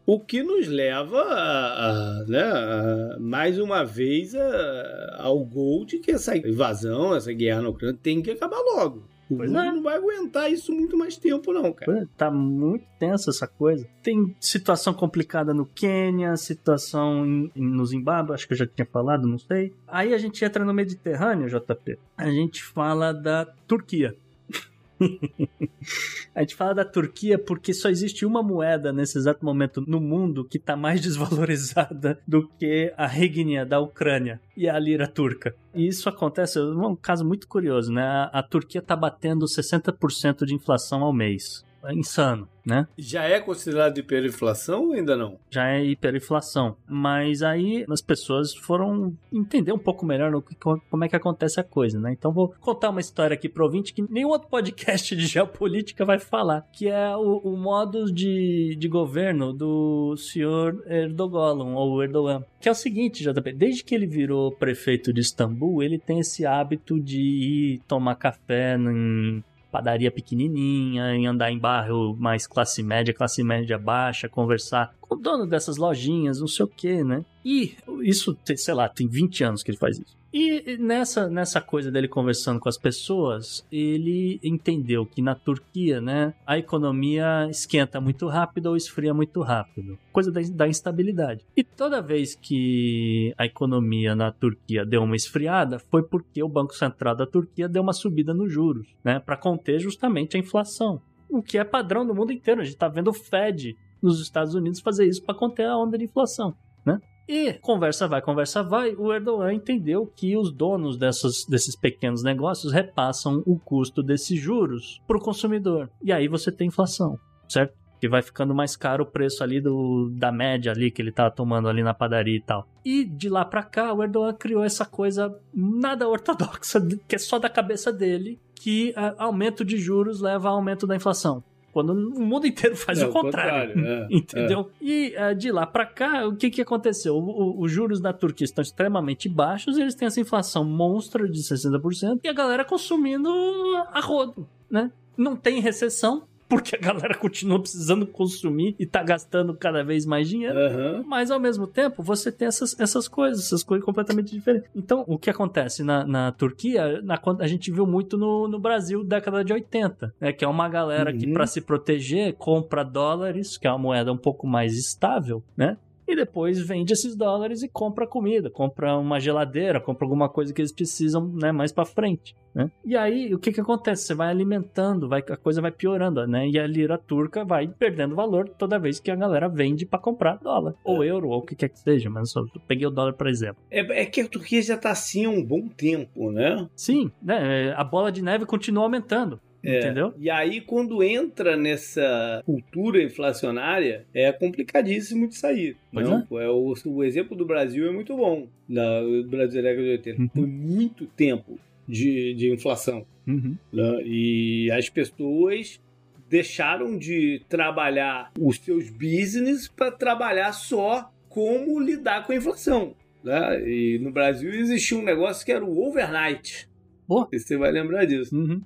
B: O que nos leva a, a, né, a, mais uma vez ao gol de que essa invasão, essa guerra na Ucrânia tem que acabar logo. O
C: Pois
B: mundo
C: é.
B: não vai aguentar isso muito mais tempo, não, cara.
C: Pô, Tá muito tensa essa coisa. Tem situação complicada no Quênia, situação em- em- no Zimbábue, acho que eu já tinha falado, não sei. Aí a gente entra no Mediterrâneo, JP. A gente fala da Turquia. *laughs* a gente fala da Turquia porque só existe uma moeda nesse exato momento no mundo que tá mais *laughs* desvalorizada do que a hryvnia da Ucrânia e a lira turca. E isso acontece, é um caso muito curioso, né? A, Turquia tá batendo 60% de inflação ao mês. É insano, né?
B: Já é considerado hiperinflação ou ainda não?
C: já é hiperinflação. Mas aí as pessoas foram entender um pouco melhor no que- como é que acontece a coisa, né? Então vou contar uma história aqui pro ouvinte que nenhum outro podcast de *laughs* geopolítica vai falar, que é o, o modo de, de governo do senhor Erdogan, ou Erdogan. Que é o seguinte, JP, desde que ele virou prefeito de Istambul, ele tem esse hábito de ir tomar café em padaria pequenininha, em andar em bairro mais classe média, classe média baixa, conversar com o dono dessas lojinhas, não sei o que, né? E isso, sei lá, tem 20 anos que ele faz isso. E nessa, nessa coisa dele conversando com as pessoas, ele entendeu que na Turquia, né, a economia esquenta muito rápido ou esfria muito rápido. Coisa da, da instabilidade. E toda vez que a economia na Turquia deu uma esfriada, foi porque o Banco Central da Turquia deu uma subida nos juros, né, para conter justamente a inflação. O que é padrão no mundo inteiro. A gente tá vendo o Fed nos Estados Unidos fazer isso para conter a onda de inflação? E conversa vai, conversa vai, o Erdogan entendeu que os donos dessas, desses pequenos negócios repassam o custo desses juros para o consumidor. E aí você tem inflação, certo? Que vai ficando mais caro o preço ali do, da média ali que ele tá tomando ali na padaria e tal. E de lá para cá, o Erdogan criou essa coisa nada ortodoxa, *laughs* que é só da cabeça dele, que a, aumento de juros leva a aumento da inflação. Quando o mundo inteiro faz
B: É,
C: o contrário.
B: é, *laughs*
C: Entendeu? E eh, de lá pra cá, o que que aconteceu? O- o- os juros da Turquia estão extremamente baixos, eles têm essa inflação monstra de 60% e a galera consumindo a rodo, né? Não tem recessão, porque a galera continua precisando consumir e tá gastando cada vez mais dinheiro.
B: Aham.
C: Mas ao mesmo tempo, você tem essas, essas coisas, essas coisas completamente diferentes. Então, o que acontece na, na Turquia, na, a gente viu muito no, no Brasil, década de 80, né? Que é uma galera que,
B: Uhum.
C: para se proteger, compra dólares, que é uma moeda um pouco mais estável, né? E depois vende esses dólares e compra comida, compra uma geladeira, compra alguma coisa que eles precisam, né, mais para frente, né? E aí, o que que acontece? Você vai alimentando, vai, a coisa vai piorando, né? E a lira turca vai perdendo valor toda vez que a galera vende para comprar dólar, ou euro, ou o que quer que seja, mas eu só peguei o dólar para exemplo.
B: É, é que a Turquia já tá assim há um bom tempo, né?
C: Sim, né? A bola de neve continua aumentando,
B: É.
C: entendeu?
B: E aí, quando entra nessa cultura inflacionária, é complicadíssimo de sair.
C: Pois
B: não? É. o, o exemplo do Brasil é muito bom. O Brasil da década de 80.
C: Uhum.
B: Foi muito tempo de, de inflação.
C: Uhum.
B: né? E as pessoas deixaram de trabalhar os seus business para trabalhar só como lidar com a inflação. Né? E no Brasil existia um negócio que era o overnight.
C: Boa.
B: Você vai lembrar disso.
C: Uhum.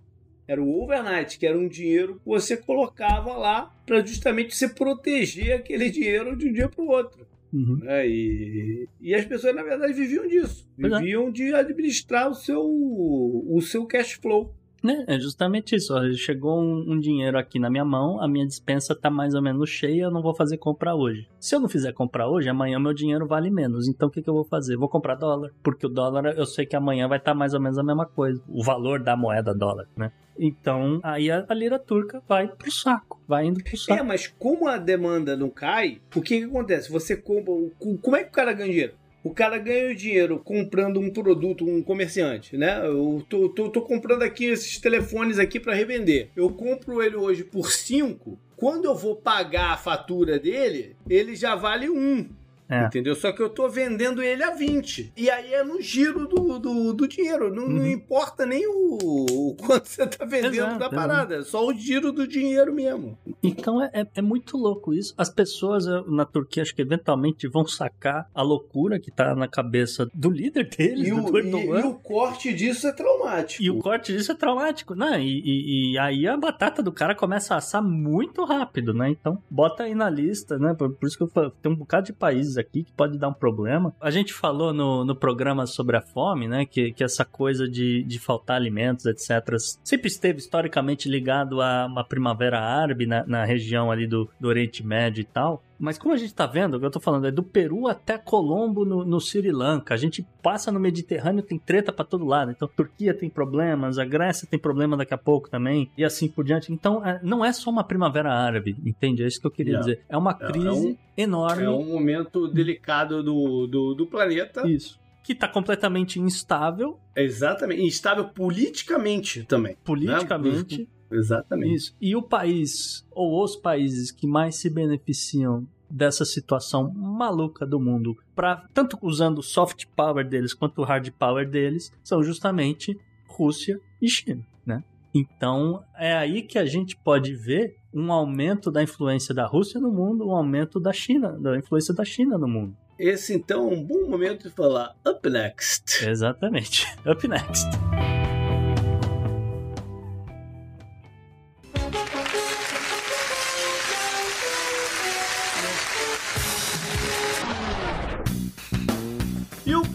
B: Era o overnight, que era um dinheiro que você colocava lá para justamente você proteger aquele dinheiro de um dia para o outro.
C: Uhum.
B: né? E, e as pessoas, na verdade, viviam disso.
C: É.
B: Viviam de administrar o seu, o seu cash flow.
C: Né? É justamente isso. Chegou um, um dinheiro aqui na minha mão, a minha dispensa tá mais ou menos cheia, eu não vou fazer comprar hoje. Se eu não fizer comprar hoje, amanhã meu dinheiro vale menos. Então o que, que eu vou fazer? Vou comprar dólar. Porque o dólar eu sei que amanhã vai estar mais ou menos a mesma coisa. O valor da moeda dólar, né? Então aí a, lira turca vai pro saco. Vai indo pro
B: É,
C: saco.
B: mas como a demanda não cai, o que, que acontece? Você compra. Como é que o cara ganha dinheiro? O cara ganha o dinheiro comprando um produto, um comerciante, né? Eu tô, tô, tô comprando aqui esses telefones aqui para revender. Eu compro ele hoje por 5. Quando eu vou pagar a fatura dele, ele já vale 1. Um. É. Entendeu? Só que eu tô vendendo ele a 20. E aí é no giro do, do, do dinheiro. Não, uhum. não, importa nem o, o, quanto você tá vendendo Exato, da parada. É só o giro do dinheiro mesmo.
C: Então é, é, é, muito louco isso. As pessoas na Turquia, acho que eventualmente vão sacar a loucura que tá na cabeça do líder deles,
B: e
C: do
B: o, e, e, o corte disso é traumático.
C: E o corte disso é traumático, né? E, e, e, aí a batata do cara começa a assar muito rápido, né? Então bota aí na lista, né? Por, por isso que eu falo, tem um bocado de países aqui que pode dar um problema. A gente falou no, no programa sobre a fome, né? Que, que essa coisa de, de faltar alimentos, etc., sempre esteve historicamente ligado a uma primavera árabe na, na região ali do, do Oriente Médio e tal. Mas como a gente tá vendo, o que eu tô falando é do Peru até Colombo no, no Sri Lanka. A gente passa no Mediterrâneo, tem treta para todo lado. Então, Turquia tem problemas, a Grécia tem problema daqui a pouco também, e assim por diante. Então, é, não é só uma primavera árabe, entende? É isso que eu queria dizer. É uma crise é, um, enorme. É
B: um momento delicado do, do, do planeta.
C: Isso que está completamente instável.
B: Exatamente, instável politicamente também. Né?
C: Politicamente. Né?
B: Exatamente.
C: Isso. E o país, ou os países que mais se beneficiam dessa situação maluca do mundo, para tanto usando o soft power deles quanto o hard power deles, são justamente Rússia e China, né? Então, é aí que a gente pode ver um aumento da influência da Rússia no mundo, um aumento da China, da influência da China no mundo.
B: Esse então é um bom momento de falar Up Next.
C: Exatamente. Up Next.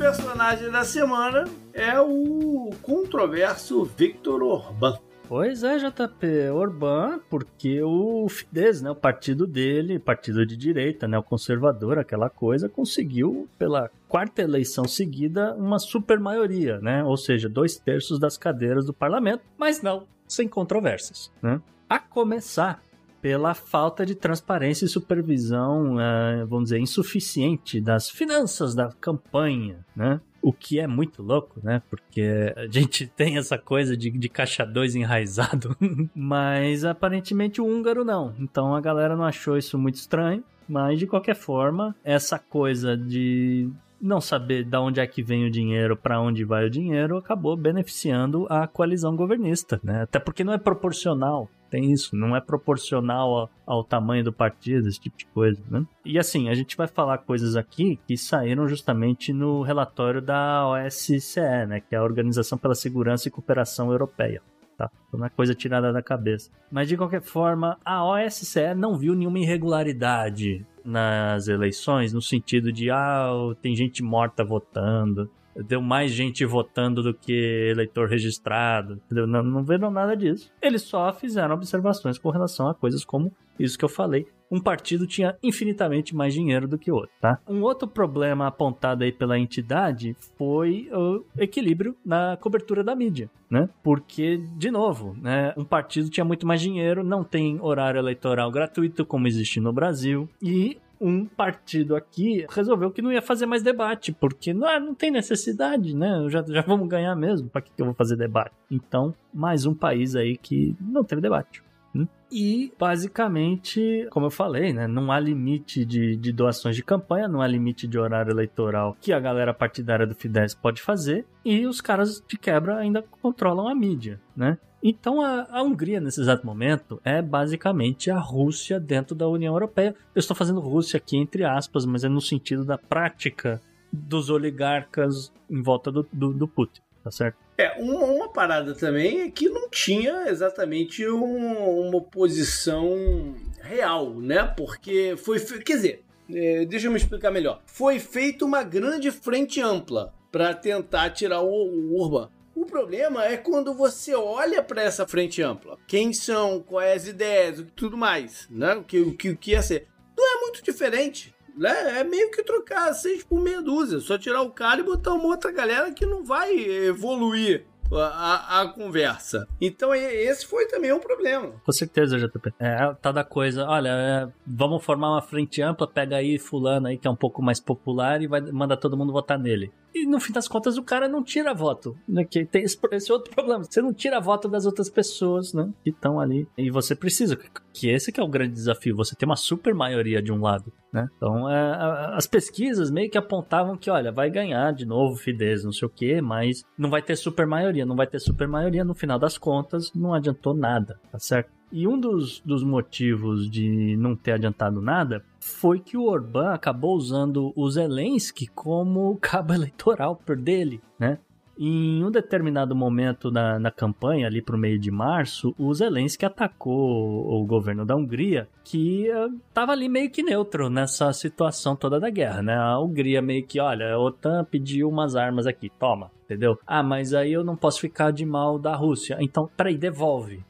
B: Personagem da semana é o controverso Victor Orbán.
C: Pois é, JP, Orbán, porque o Fidesz, né, o partido dele, partido de direita, né, o conservador, aquela coisa, conseguiu pela quarta eleição seguida uma super maioria, né, ou seja, dois terços das cadeiras do parlamento, mas não sem controvérsias, né. A começar pela falta de transparência e supervisão, é, vamos dizer, insuficiente das finanças da campanha, né? O que é muito louco, né? Porque a gente *laughs* tem essa coisa de, de caixa 2 enraizado, *laughs* mas aparentemente o húngaro não. Então a galera não achou isso muito estranho. Mas de qualquer forma, essa coisa de não saber de onde é que vem o dinheiro, para onde vai o dinheiro, acabou beneficiando a coalizão governista, né? Até porque não é proporcional tem isso, não é proporcional ao, ao, tamanho do partido, esse tipo de coisa, né? E assim, a gente vai falar coisas aqui que saíram justamente no relatório da OSCE, né? Que é a Organização pela Segurança e Cooperação Europeia. Tá? Então não é coisa tirada da cabeça. Mas de qualquer forma, a OSCE não viu nenhuma irregularidade nas eleições, no sentido de, ah, tem gente morta votando, deu mais gente votando do que eleitor registrado, entendeu? Não, não viram nada disso. Eles só fizeram observações com relação a coisas como isso que eu falei. Um partido tinha infinitamente mais dinheiro do que o outro, tá? Um outro problema apontado aí pela entidade foi o equilíbrio na cobertura da mídia, né? Porque, de novo, né, um partido tinha muito mais dinheiro, não tem horário eleitoral gratuito como existe no Brasil, e um partido aqui resolveu que não ia fazer mais debate, porque não, ah, não tem necessidade, né? Já, já vamos ganhar mesmo, para que, que eu vou fazer debate? Então, mais um país aí que não teve debate. Hum? E, basicamente, como eu falei, né, não há limite de, de doações de campanha, não há limite de horário eleitoral que a galera partidária do Fidesz pode fazer, e os caras de quebra ainda controlam a mídia, né? Então a, a, Hungria, nesse exato momento, é basicamente a Rússia dentro da União Europeia. Eu estou fazendo Rússia aqui entre aspas, mas é no sentido da prática dos oligarcas em volta do, do, do Putin, tá certo?
B: É, uma, uma, parada também é que não tinha exatamente um, uma oposição real, né? Porque foi. Quer dizer, é, deixa eu me explicar melhor. Foi feita uma grande frente ampla para tentar tirar o, o Urban. O problema é quando você olha para essa frente ampla. Quem são, quais as ideias, tudo mais, né? O que, o que, o que ia ser. Não é muito diferente. Né? É meio que trocar seis por meia dúzia. Só tirar o cara e botar uma outra galera que não vai evoluir a, a, conversa. Então esse foi também um problema.
C: Com certeza, JP. É, tá da coisa. Olha, é, vamos formar uma frente ampla, pega aí fulano aí que é um pouco mais popular e vai mandar todo mundo votar nele. E no fim das contas o cara não tira voto. Né? Que tem esse, esse outro problema. Você não tira voto das outras pessoas, né? Que estão ali. E você precisa. Que esse que é o grande desafio. Você tem uma super maioria de um lado, né? Então é, as pesquisas meio que apontavam que, olha, vai ganhar de novo Fidesz, não sei o que, mas não vai ter super maioria. Não vai ter super maioria. No final das contas, não adiantou nada, tá certo? E um dos, dos motivos de não ter adiantado nada foi que o Orbán acabou usando o Zelensky como *laughs* cabo eleitoral por dele, né? Em um determinado momento na, na campanha, ali pro meio de março, o Zelensky atacou o governo da Hungria, que estava uh, ali meio que neutro nessa situação toda da guerra, né? A Hungria meio que, olha, a OTAN pediu umas armas aqui, toma, entendeu? Ah, mas aí eu não posso ficar de mal da Rússia. Então, peraí, devolve.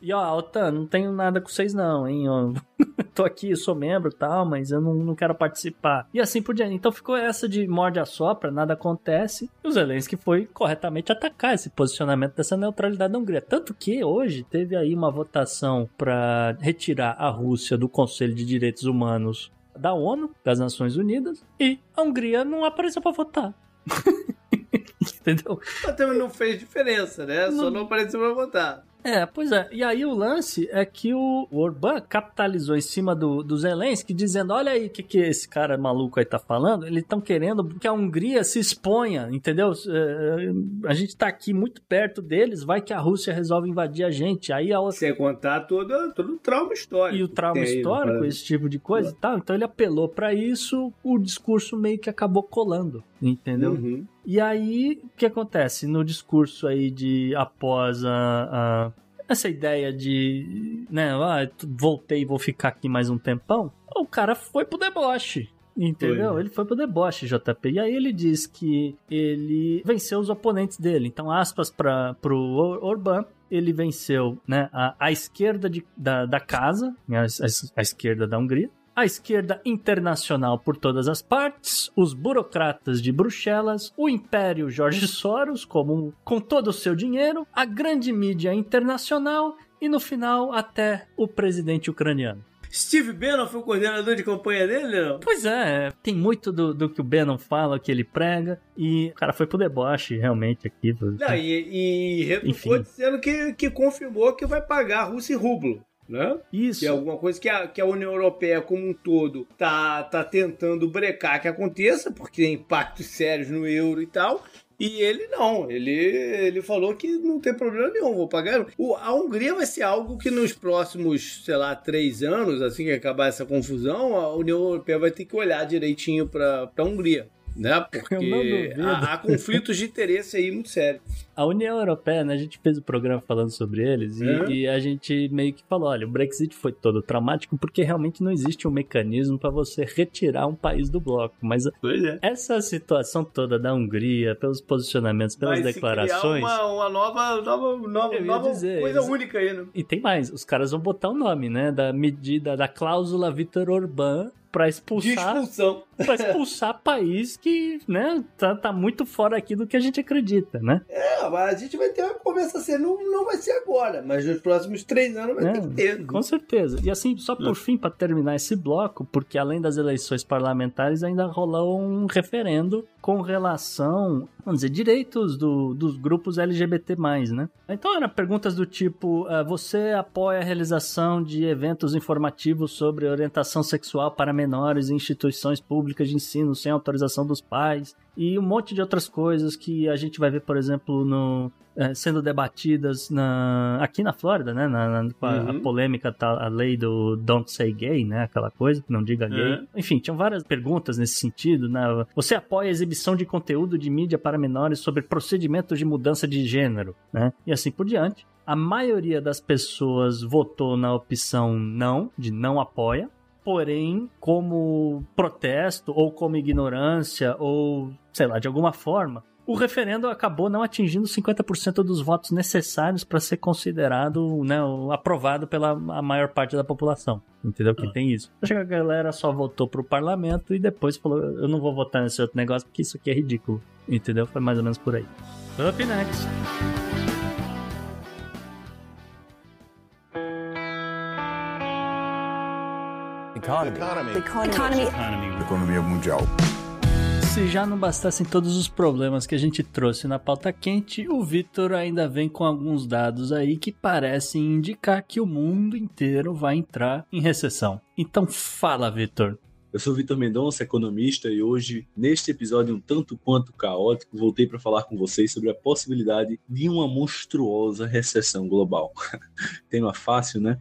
C: E ó, OTAN, não tenho nada com vocês não, hein? Eu *laughs* tô aqui, sou membro e tal, mas eu não, não quero participar. E assim por diante. Então ficou essa de morde a sopra, nada acontece. E o Zelensky foi corretamente atacar esse posicionamento dessa neutralidade da Hungria. Tanto que hoje teve aí uma votação para retirar a Rússia do Conselho de Direitos Humanos da ONU, das Nações Unidas, e a Hungria não apareceu para votar. *laughs*
B: Entendeu? Mas também não fez diferença, né? Não... Só não apareceu pra votar.
C: É, pois é. E aí o lance é que o Orbán capitalizou em cima do, do Zelensky, dizendo: olha aí o que, que esse cara maluco aí tá falando. Eles estão querendo que a Hungria se exponha, entendeu? É, a gente tá aqui muito perto deles, vai que a Rússia resolve invadir a gente. Aí a outra...
B: Sem contar todo, todo o trauma histórico.
C: E o trauma histórico, aí, esse tipo de coisa e tal. Então ele apelou para isso, o discurso meio que acabou colando, entendeu? Uhum. E aí, o que acontece? No discurso aí de após a, a essa ideia de, né, ah, voltei e vou ficar aqui mais um tempão, o cara foi pro deboche. Entendeu? Foi. Ele foi pro deboche, JP. E aí ele diz que ele venceu os oponentes dele. Então, aspas para pro Orbán, ele venceu né, a, a esquerda de, da, da casa, a, a, a esquerda da Hungria, a esquerda internacional por todas as partes, os burocratas de Bruxelas, o império Jorge Soros como com todo o seu dinheiro, a grande mídia internacional e no final até o presidente ucraniano.
B: Steve Bannon foi o coordenador de campanha dele, não?
C: Pois é, tem muito do, do que o Bannon fala, que ele prega, e o cara foi pro deboche, realmente, aqui.
B: Não, e, e retrucou dizendo que, que confirmou que vai pagar Rússia e rublo né?
C: Isso.
B: Que é alguma coisa que a, que a União Europeia como um todo tá, tá tentando brecar que aconteça, porque tem impactos sérios no euro e tal. E ele não, ele, ele falou que não tem problema nenhum, vou pagar. O, a Hungria vai ser algo que nos próximos, sei lá, três anos, assim que acabar essa confusão, a União Europeia vai ter que olhar direitinho para a Hungria né? Porque há, há, conflitos de interesse aí muito sérios.
C: A União Europeia, né, a gente fez o um programa falando sobre eles e, é. e, a gente meio que falou, olha, o Brexit foi todo traumático porque realmente não existe um mecanismo para você retirar um país do bloco. Mas é. essa situação toda da Hungria, pelos posicionamentos, pelas Vai declarações...
B: uma, uma nova, nova, nova, nova dizer, coisa eles... única aí, né?
C: E tem mais, os caras vão botar o nome, né, da medida, da cláusula Vitor Orbán para expulsar. De
B: expulsão.
C: Pra expulsar país que, né, tá, tá muito fora aqui do que a gente acredita, né?
B: É, mas a gente vai ter uma conversa assim, não, não vai ser agora, mas nos próximos três anos vai é, ter que ter.
C: Com certeza. E assim, só por é. fim, para terminar esse bloco, porque além das eleições parlamentares, ainda rolou um referendo com relação, vamos dizer, direitos do, dos grupos LGBT+, né? Então eram perguntas do tipo, uh, você apoia a realização de eventos informativos sobre orientação sexual para menores em instituições públicas de ensino sem autorização dos pais? E um monte de outras coisas que a gente vai ver, por exemplo, no, é, sendo debatidas na, aqui na Flórida, né? Na, na a, uhum. a, polêmica, tá, a lei do Don't Say Gay, né? Aquela coisa, não diga gay. Uhum. Enfim, tinham várias perguntas nesse sentido, né? Você apoia a exibição de conteúdo de mídia para menores sobre procedimentos de mudança de gênero, né? E assim por diante. A maioria das pessoas votou na opção não, de não apoia, porém, como protesto ou como ignorância ou, sei lá, de alguma forma, o referendo acabou não atingindo 50% dos votos necessários para ser considerado, né, aprovado pela maior parte da população. Entendeu? Que ah. tem isso. Acho que a galera só votou pro parlamento e depois falou: eu não vou votar nesse outro negócio porque isso aqui é ridículo. Entendeu? Foi mais ou menos por aí. Up next. Economy. Economy. Economy. Economy. Economia mundial. Se já não bastassem todos os problemas que a gente trouxe na pauta quente, o Vitor ainda vem com alguns dados aí que parecem indicar que o mundo inteiro vai entrar em recessão. Então fala, Vitor.
D: Eu sou Vitor Mendonça, economista, e hoje, neste episódio um tanto quanto caótico, voltei para falar com vocês sobre a possibilidade de uma monstruosa recessão global. *laughs* Tema fácil, né?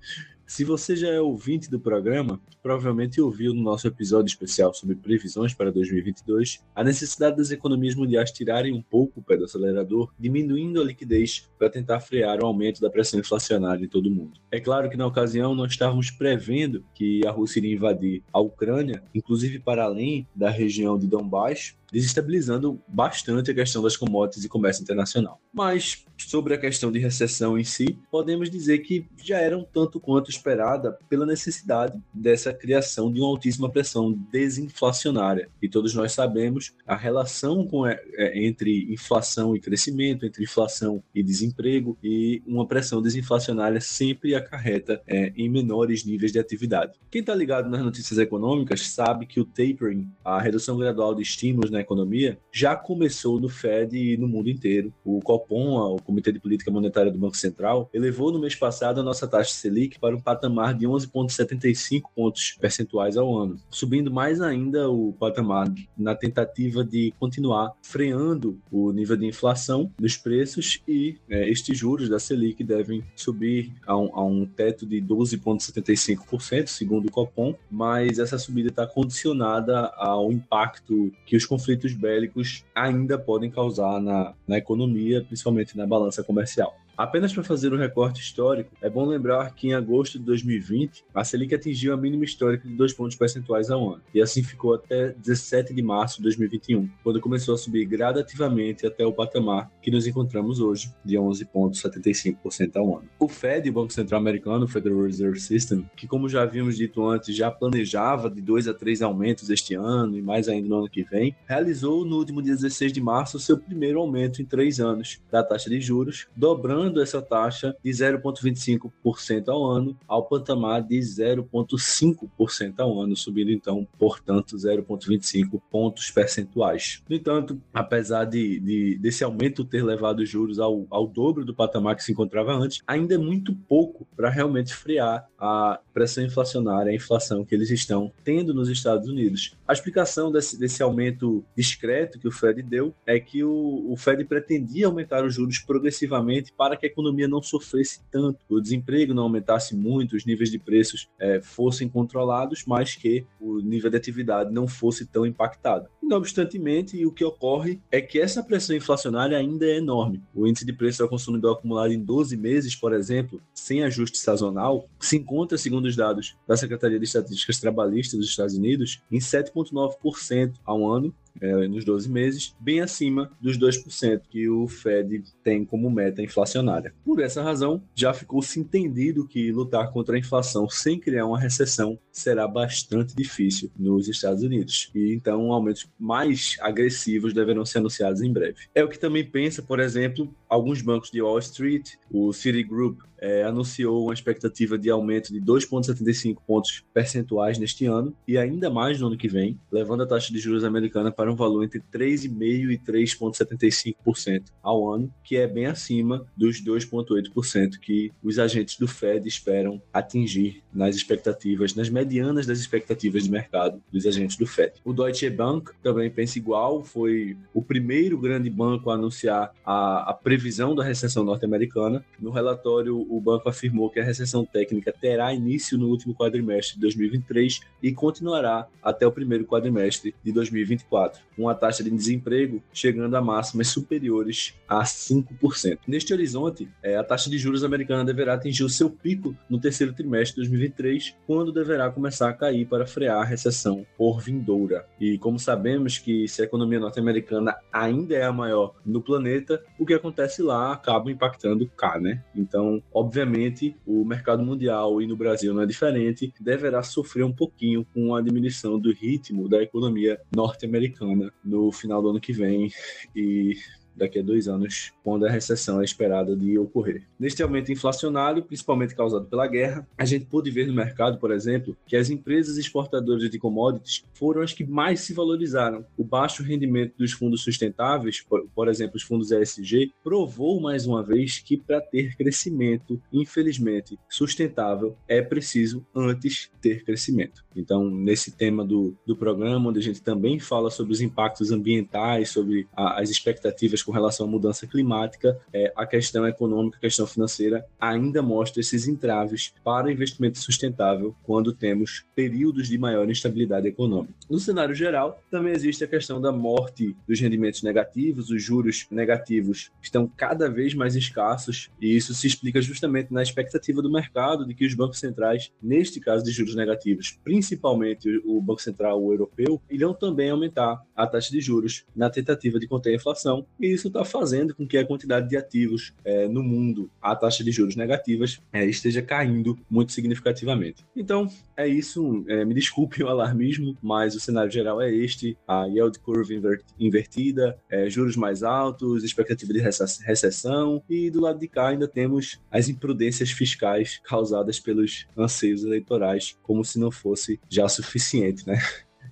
D: Se você já é ouvinte do programa, provavelmente ouviu no nosso episódio especial sobre previsões para 2022 a necessidade das economias mundiais tirarem um pouco o pé do acelerador, diminuindo a liquidez para tentar frear o aumento da pressão inflacionária em todo o mundo. É claro que na ocasião nós estávamos prevendo que a Rússia iria invadir a Ucrânia, inclusive para além da região de Donbass, desestabilizando bastante a questão das commodities e comércio internacional. Mas, sobre a questão de recessão em si, podemos dizer que já era um tanto quanto esperada pela necessidade dessa criação de uma altíssima pressão desinflacionária. E todos nós sabemos a relação com, é, é, entre inflação e crescimento, entre inflação e desemprego, e uma pressão desinflacionária sempre acarreta é, em menores níveis de atividade. Quem está ligado nas notícias econômicas sabe que o tapering, a redução gradual de estímulos na economia já começou no Fed e no mundo inteiro. O Copom, o Comitê de Política Monetária do Banco Central, elevou no mês passado a nossa taxa Selic para um patamar de 11,75 pontos percentuais ao ano, subindo mais ainda o patamar na tentativa de continuar freando o nível de inflação dos preços e é, estes juros da Selic devem subir a um, a um teto de 12,75%, segundo o Copom, mas essa subida está condicionada ao impacto que os conflitos conflitos bélicos ainda podem causar na, na economia, principalmente na balança comercial. Apenas para fazer um recorte histórico, é bom lembrar que em agosto de 2020, a Selic atingiu a mínima histórica de 2 pontos percentuais ao ano, e assim ficou até 17 de março de 2021, quando começou a subir gradativamente até o patamar que nos encontramos hoje, de 11,75% ao ano. O Fed, o Banco Central Americano, Federal Reserve System, que como já havíamos dito antes, já planejava de 2 a 3 aumentos este ano e mais ainda no ano que vem, realizou no último dia 16 de março o seu primeiro aumento em 3 anos da taxa de juros, dobrando elevando essa taxa de 0,25% ao ano ao patamar de 0,5% ao ano, subindo então, portanto, 0,25 pontos percentuais. No entanto, apesar de, de, desse aumento ter levado os juros ao, ao dobro do patamar que se encontrava antes, ainda é muito pouco para realmente frear a pressão inflacionária, a inflação que eles estão tendo nos Estados Unidos. A explicação desse, desse aumento discreto que o Fed deu é que o, o Fed pretendia aumentar os juros progressivamente para para que a economia não sofresse tanto, o desemprego não aumentasse muito, os níveis de preços é, fossem controlados, mas que o nível de atividade não fosse tão impactado. Não obstantemente, o que ocorre é que essa pressão inflacionária ainda é enorme. O índice de preço ao consumidor acumulado em 12 meses, por exemplo, sem ajuste sazonal, se encontra, segundo os dados da Secretaria de Estatísticas Trabalhistas dos Estados Unidos, em 7,9% ao ano, é, nos 12 meses, bem acima dos 2% que o Fed tem como meta inflacionária. Por essa razão, já ficou se entendido que lutar contra a inflação sem criar uma recessão será bastante difícil nos Estados Unidos. E então aumentos mais agressivos deverão ser anunciados em breve. É o que também pensa, por exemplo, alguns bancos de Wall Street, o Citigroup é, anunciou uma expectativa de aumento de 2,75 pontos percentuais neste ano e ainda mais no ano que vem, levando a taxa de juros americana para um valor entre 3,5% e 3,75% ao ano, que é bem acima dos 2,8% que os agentes do Fed esperam atingir nas expectativas, nas medianas das expectativas de mercado dos agentes do Fed. O Deutsche Bank também pensa igual, foi o primeiro grande banco a anunciar a, a previsão previsão da recessão norte-americana. No relatório, o banco afirmou que a recessão técnica terá início no último quadrimestre de 2023 e continuará até o primeiro quadrimestre de 2024, com uma taxa de desemprego chegando a máximas superiores a 5%. Neste horizonte, é, a taxa de juros americana deverá atingir o seu pico no terceiro trimestre de 2023, quando deverá começar a cair para frear a recessão por vindoura. E como sabemos que se a economia norte-americana ainda é a maior no planeta, o que acontece lá acaba impactando cá, né? Então, obviamente, o mercado mundial e no Brasil não é diferente, deverá sofrer um pouquinho com a diminuição do ritmo da economia norte-americana no final do ano que vem e daqui a dois anos, quando a recessão é esperada de ocorrer. Neste aumento inflacionário, principalmente causado pela guerra, a gente pôde ver no mercado, por exemplo, que as empresas exportadoras de commodities foram as que mais se valorizaram. O baixo rendimento dos fundos sustentáveis, por, exemplo, os fundos ESG, provou mais uma vez que para ter crescimento, infelizmente, sustentável, é preciso antes ter crescimento. Então, nesse tema do, do programa, onde a gente também fala sobre os impactos ambientais, sobre a, as expectativas com relação à mudança climática, é, a questão econômica, a questão financeira ainda mostra esses entraves para investimento sustentável quando temos períodos de maior instabilidade econômica. No cenário geral, também existe a questão da morte dos rendimentos negativos, os juros negativos estão cada vez mais escassos e isso se explica justamente na expectativa do mercado de que os bancos centrais, neste caso de juros negativos, principalmente o Banco Central Europeu, irão também aumentar a taxa de juros na tentativa de conter a inflação e isso está fazendo com que a quantidade de ativos é, no mundo, a taxa de juros negativas, é, esteja caindo muito significativamente. Então, é isso. É, me desculpe o alarmismo, mas o cenário geral é este: a yield curve invertida, é, juros mais altos, expectativa de recessão, e do lado de cá ainda temos as imprudências fiscais causadas pelos anseios eleitorais, como se não fosse já suficiente, né?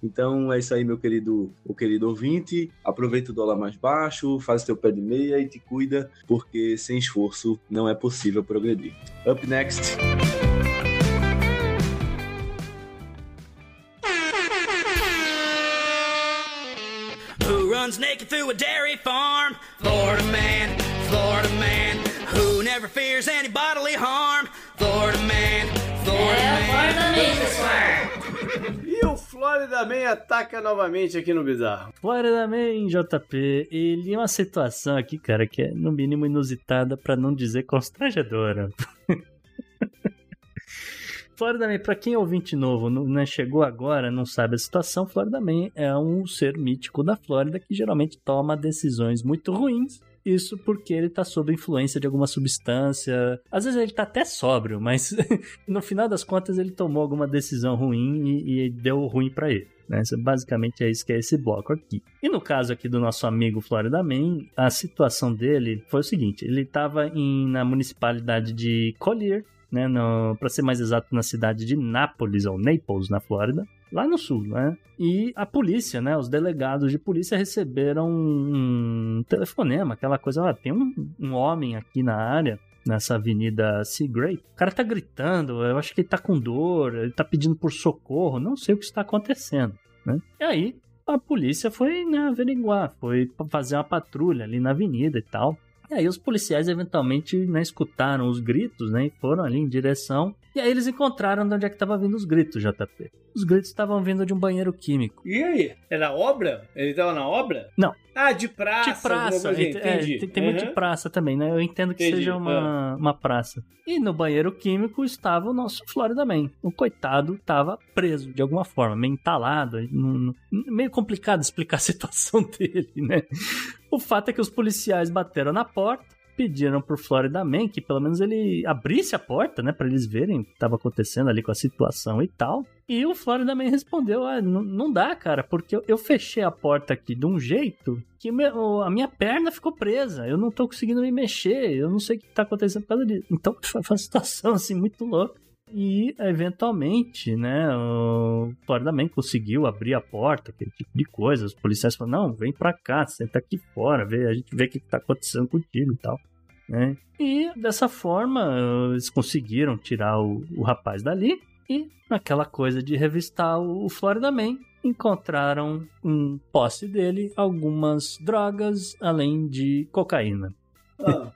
D: Então é isso aí, meu querido, o querido ouvinte. Aproveita o dólar mais baixo, faz teu pé de meia e te cuida, porque sem esforço não é possível progredir. Up next. Who runs naked through a dairy farm? Florida man, Florida man. Who never fears any Florida Man
B: ataca novamente aqui no Bizarro.
C: Florida Man, JP, ele é uma situação aqui, cara, que é no mínimo inusitada, para não dizer constrangedora. *laughs* Florida Man, pra quem é ouvinte novo, não, né, chegou agora, não sabe a situação, Florida Man é um ser mítico da Flórida que geralmente toma decisões muito ruins isso porque ele tá sob influência de alguma substância. Às vezes ele tá até sóbrio, mas *laughs* no final das contas ele tomou alguma decisão ruim e, e deu ruim para ele. Né? Basicamente é isso que é esse bloco aqui. E no caso aqui do nosso amigo Florida Man, a situação dele foi o seguinte: ele estava na municipalidade de Collier, né, para ser mais exato, na cidade de Nápoles, ou Naples, na Flórida, lá no sul, né? E a polícia, né, os delegados de polícia receberam um telefonema, aquela coisa, ó, tem um, um homem aqui na área, nessa avenida Seagrave, o cara tá gritando, eu acho que ele tá com dor, ele tá pedindo por socorro, não sei o que está acontecendo, né? E aí, a polícia foi né, averiguar, foi fazer uma patrulha ali na avenida e tal. E aí os policiais eventualmente né, escutaram os gritos, né? E foram ali em direção. E aí eles encontraram de onde é que estavam vindo os gritos, JP. Os gritos estavam vindo de um banheiro químico.
B: E aí? Era obra? Ele estava na obra?
C: Não.
B: Ah, de praça.
C: De praça. Assim, é, tem, tem uhum. muito de praça também, né? Eu entendo que entendi. seja uma, uma praça. E no banheiro químico estava o nosso Florida Man. O coitado estava preso de alguma forma, meio entalado. meio complicado *laughs* explicar a situação dele, né? O fato é que os policiais bateram na porta pediram pro Florida Man que pelo menos ele abrisse a porta, né, para eles verem o que estava acontecendo ali com a situação e tal. E o Florida Man respondeu: ah, não dá, cara, porque eu, fechei a porta aqui de um jeito que a minha perna ficou presa. Eu não tô conseguindo me mexer, eu não sei o que tá acontecendo por causa disso. Então *laughs* foi uma situação assim muito louca. E eventualmente, né, o Florida conseguiu abrir a porta, aquele tipo de coisa. Os policiais falaram: não, vem pra cá, senta aqui fora, vê, a gente vê o que tá acontecendo contigo e tal. Né? E dessa forma eles conseguiram tirar o, o rapaz dali. E naquela coisa de revistar o Florida Man, encontraram em posse dele algumas drogas além de cocaína.
B: Ah,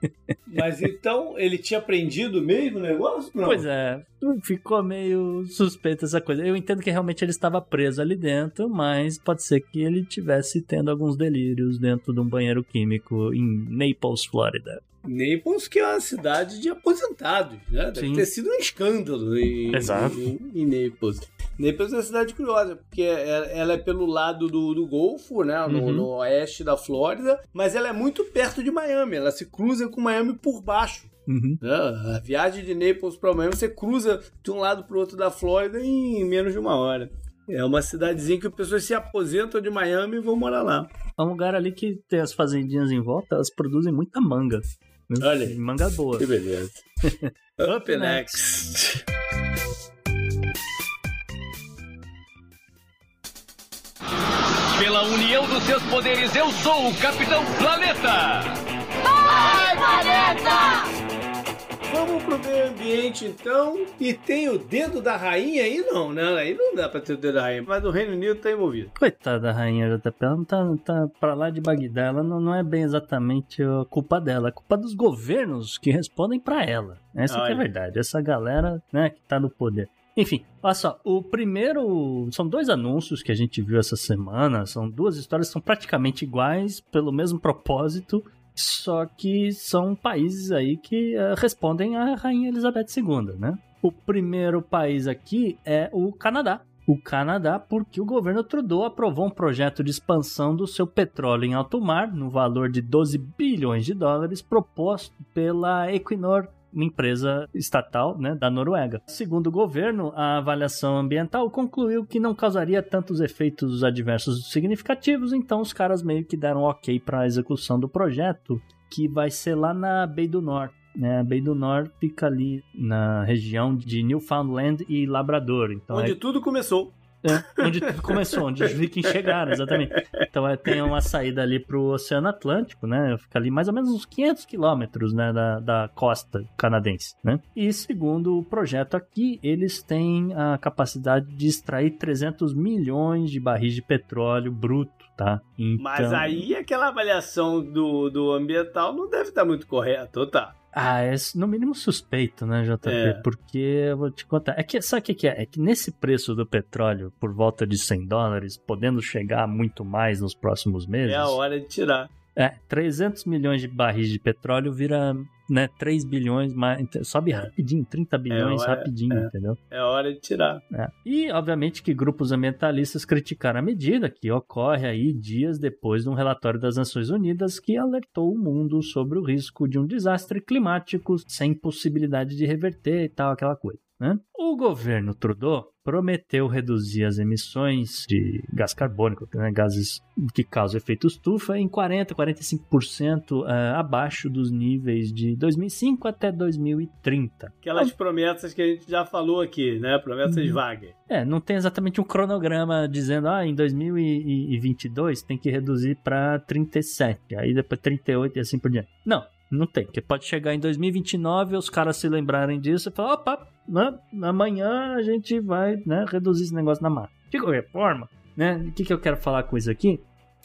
B: mas então ele tinha aprendido mesmo o negócio? Não.
C: Pois é, ficou meio suspeita essa coisa. Eu entendo que realmente ele estava preso ali dentro, mas pode ser que ele tivesse tendo alguns delírios dentro de um banheiro químico em Naples, Flórida.
B: Naples, que é uma cidade de aposentados, né? Deve
C: Sim.
B: ter sido um escândalo em,
C: Exato.
B: em, em Naples. Naples é uma cidade curiosa, porque é- ela é pelo lado do, do Golfo, né? No,
C: Uhum.
B: no oeste da Flórida, mas ela é muito perto de Miami. Ela se cruza com Miami por baixo.
C: Uhum.
B: né? A viagem de Naples para Miami, você cruza de um lado para o outro da Flórida em menos de uma hora. É uma cidadezinha que as pessoas se aposentam de Miami e vão morar lá.
C: É um lugar ali que tem as fazendinhas em volta, elas produzem muita manga. viu?
B: Olha
C: Manga boa.
B: Que beleza. *laughs*
C: Up
B: next.
E: Pela união dos seus poderes, eu sou o Capitão Planeta!
B: Vamos pro meio ambiente então. E tem o dedo da rainha aí? Não, né? Aí não dá pra ter o dedo da rainha. Mas o Reino Unido tá envolvido.
C: Coitada da rainha JP, ela não tá, tá pra lá de Bagdá, ela não, não é bem exatamente a culpa dela, é culpa dos governos que respondem pra ela. Essa que é a verdade, essa galera, né, que tá no poder. Enfim, olha só, o primeiro. São dois anúncios que a gente viu essa semana. São duas histórias que são praticamente iguais, pelo mesmo propósito, só que são países aí que eh, respondem à Rainha Elizabeth II, né? O primeiro país aqui é o Canadá. O Canadá, porque o governo Trudeau aprovou um projeto de expansão do seu petróleo em alto mar, no valor de 12 bilhões de dólares, proposto pela Equinor, uma empresa estatal né, da Noruega. Segundo o governo, a avaliação ambiental concluiu que não causaria tantos efeitos adversos significativos, então os caras meio que deram ok para a execução do projeto, que vai ser lá na Bay do Norte. Né, a Bay do Norte fica ali na região de Newfoundland e Labrador. Então
B: Onde
C: é
B: tudo começou.
C: É, onde tudo começou, onde os vikings chegaram, exatamente. Então é, tem uma saída ali pro Oceano Atlântico, né? Fica ali mais ou menos uns 500 quilômetros, né, da, da costa canadense, né? E segundo o projeto aqui, eles têm a capacidade de extrair 300 milhões de barris de petróleo bruto, tá? Então,
B: Mas aí aquela avaliação do, do ambiental não deve estar muito correta, tá?
C: Ah, é no mínimo suspeito, né, JP?
B: É.
C: Porque eu vou te contar. É que, sabe o que, é? É que nesse preço do petróleo, por volta de 100 dólares, podendo chegar muito mais nos próximos meses.
B: É a hora de tirar.
C: É, 300 milhões de barris de petróleo vira, né, 3 bilhões, mais, sobe rapidinho, 30 bilhões
B: hora-
C: rapidinho,
B: é.
C: entendeu?
B: É hora de tirar.
C: É. E, obviamente, que grupos ambientalistas criticaram a medida, que ocorre aí dias depois de um relatório das Nações Unidas que alertou o mundo sobre o risco de um desastre climático sem possibilidade de reverter e tal, aquela coisa. Né? O governo Trudeau prometeu reduzir as emissões de gás carbônico, né, gases que causam efeito estufa, em 40, 45% eh, abaixo dos níveis de 2005 até 2030.
B: Aquelas promessas que a gente já falou aqui, né? Promessas
C: Uhum.
B: vagas.
C: É, não tem exatamente um cronograma dizendo, ah, em 2022 tem que reduzir para 37, aí depois 38 e assim por diante. Não, não tem, porque pode chegar em 2029 os caras se lembrarem disso e falar, opa, né, amanhã a gente vai né, reduzir esse negócio na massa. De qualquer forma, né, o que, que eu quero falar com isso aqui?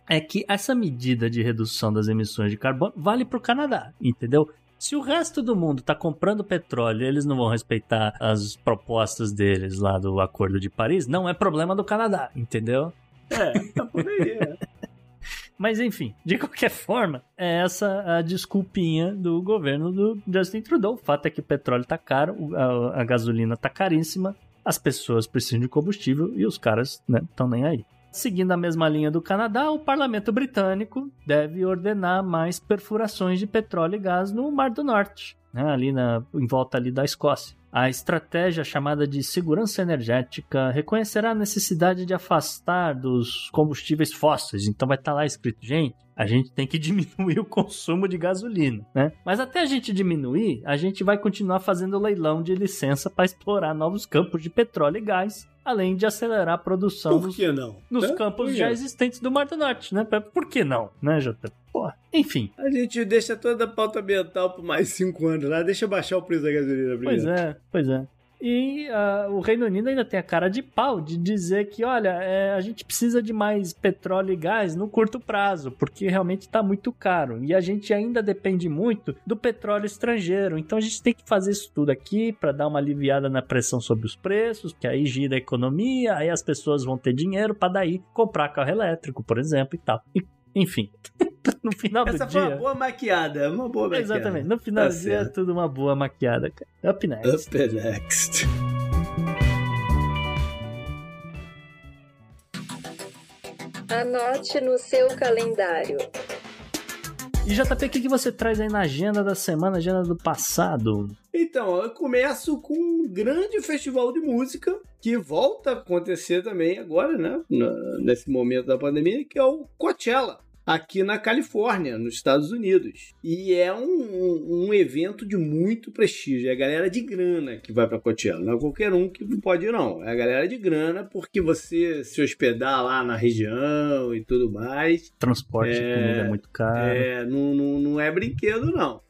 C: É que essa medida de redução das emissões de carbono vale para o Canadá, entendeu? Se o resto do mundo tá comprando petróleo e eles não vão respeitar as propostas deles lá do Acordo de Paris, não é problema do Canadá, entendeu?
B: É, tá por aí. né?
C: Mas enfim, de *laughs* qualquer forma, é essa a desculpinha do governo do Justin Trudeau. O fato é que o petróleo tá caro, a, a gasolina tá caríssima, as pessoas precisam de combustível e os caras estão nem aí. Seguindo a mesma linha do Canadá, o parlamento britânico deve ordenar mais perfurações de petróleo e gás no Mar do Norte, né, ali na, em volta ali da Escócia. A estratégia chamada de segurança energética reconhecerá a necessidade de afastar dos combustíveis fósseis. Então vai estar lá escrito, gente, a gente tem que *laughs* diminuir o consumo de gasolina, né? Mas até a gente diminuir, a gente vai continuar fazendo leilão de licença para explorar novos campos de petróleo e gás, além de acelerar a produção
B: Por que não?
C: nos campos já existentes do Mar do Norte, né? Por que não, né, Jota? Porra. Enfim,
B: A gente deixa toda a pauta ambiental por mais cinco anos lá, deixa baixar o preço da gasolina primeiro.
C: Pois é, pois é. E uh, o Reino Unido ainda tem a cara de pau de dizer que, olha, é, a gente precisa de mais petróleo e gás no curto prazo, porque realmente está muito caro. E a gente ainda depende muito do petróleo estrangeiro. Então a gente tem que fazer isso tudo aqui para dar uma aliviada na pressão sobre os preços, que aí gira a economia, aí as pessoas vão ter dinheiro para daí comprar carro elétrico, por exemplo, e tal. Enfim. *laughs* *laughs* no final
B: Essa
C: do
B: foi
C: dia.
B: uma boa maquiada, uma boa maquiada.
C: Exatamente. No final
B: Tá
C: do dia é
B: certo.
C: tudo uma boa maquiada, cara. Up next.
B: Up next.
F: Anote no seu calendário.
C: E JP, o que, que você traz aí na agenda da semana, agenda do passado?
B: Então, eu começo com um grande festival de música que volta a acontecer também agora, né? Nesse momento da pandemia, que é o Coachella, aqui na Califórnia, nos Estados Unidos. E é um, um- um evento de muito prestígio. É a galera de grana que vai para Coachella. Não é qualquer um que pode ir, não. É a galera de grana, porque você se hospedar lá na região e tudo mais,
C: Transporte
B: É,
C: comida é muito caro.
B: é, não, não, não é brinquedo, não.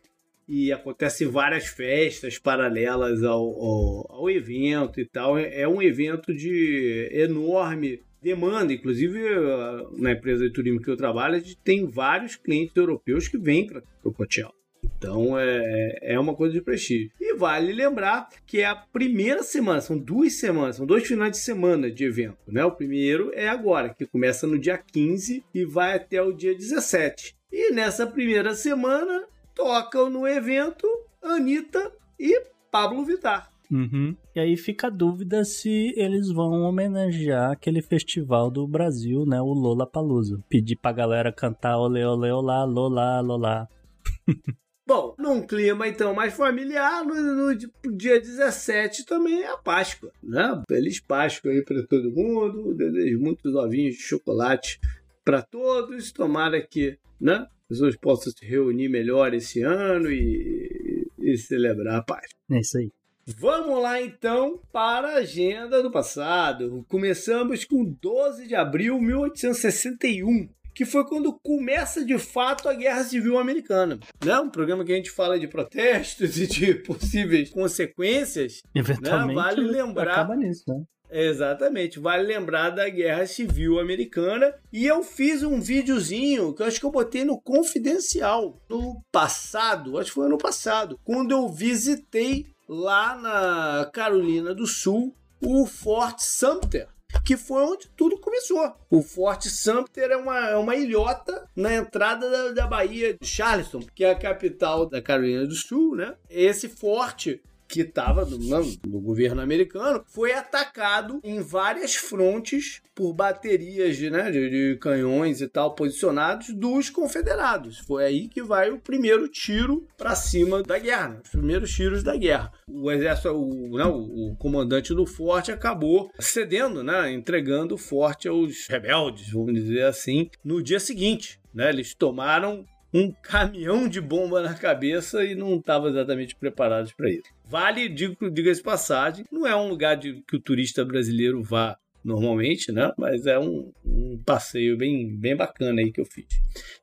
B: E acontecem várias festas paralelas ao, ao, ao evento e tal. É é um evento de enorme demanda. Inclusive, eh, na empresa de turismo que eu trabalho, a gente tem vários clientes europeus que vêm para o Coachella. Então é, é uma coisa de prestígio. E vale lembrar que é a primeira semana, são duas semanas, são dois finais de semana de evento. Né? O primeiro é agora, que começa no dia 15 e vai até o dia 17. E nessa primeira semana tocam no evento Anitta e Pablo Vittar.
C: Uhum. E aí fica a dúvida se eles vão homenagear aquele festival do Brasil, né? O Lola Palusa. Pedir pra galera cantar ole ole olá, lola, lola. *laughs*
B: Bom, num clima então mais familiar, no, no di- dia 17 também é a Páscoa, né? Feliz Páscoa aí para todo mundo, desejo muitos ovinhos de chocolate para todos, tomara que, né? As pessoas possam se reunir melhor esse ano e, e celebrar a Páscoa.
C: É isso aí.
B: Vamos lá então para a agenda do passado. Começamos com 12 de abril de 1861, que foi quando começa de fato a Guerra Civil Americana. Né? Um programa que a gente fala de protestos *laughs* e de possíveis consequências.
C: Eventualmente
B: vale lembrar-
C: acaba nisso, né?
B: Exatamente, vale lembrar da Guerra Civil Americana. E eu fiz um videozinho que eu acho que eu botei no Confidencial no passado, acho que foi ano passado, quando eu visitei lá na Carolina do Sul o Fort Sumter. Que foi onde tudo começou. O Fort Sumter é uma, é uma ilhota na entrada da, da Baía de Charleston, que é a capital da Carolina do Sul, né? Esse forte que estava no, no governo americano, foi atacado em várias frontes por baterias de, né, de, de canhões e tal posicionados dos confederados. Foi aí que vai o primeiro tiro para cima da guerra, né, os primeiros tiros da guerra. O exército, o, né, o, o comandante do forte acabou cedendo, né, entregando o forte aos rebeldes, vamos dizer assim, no dia seguinte. Né, eles tomaram um caminhão de bomba na cabeça e não estavam exatamente preparados para isso. Vale, digo, diga-se de passagem, não é um lugar de, que o turista brasileiro vá normalmente, né? Mas é um, um passeio bem, bem bacana aí que eu fiz.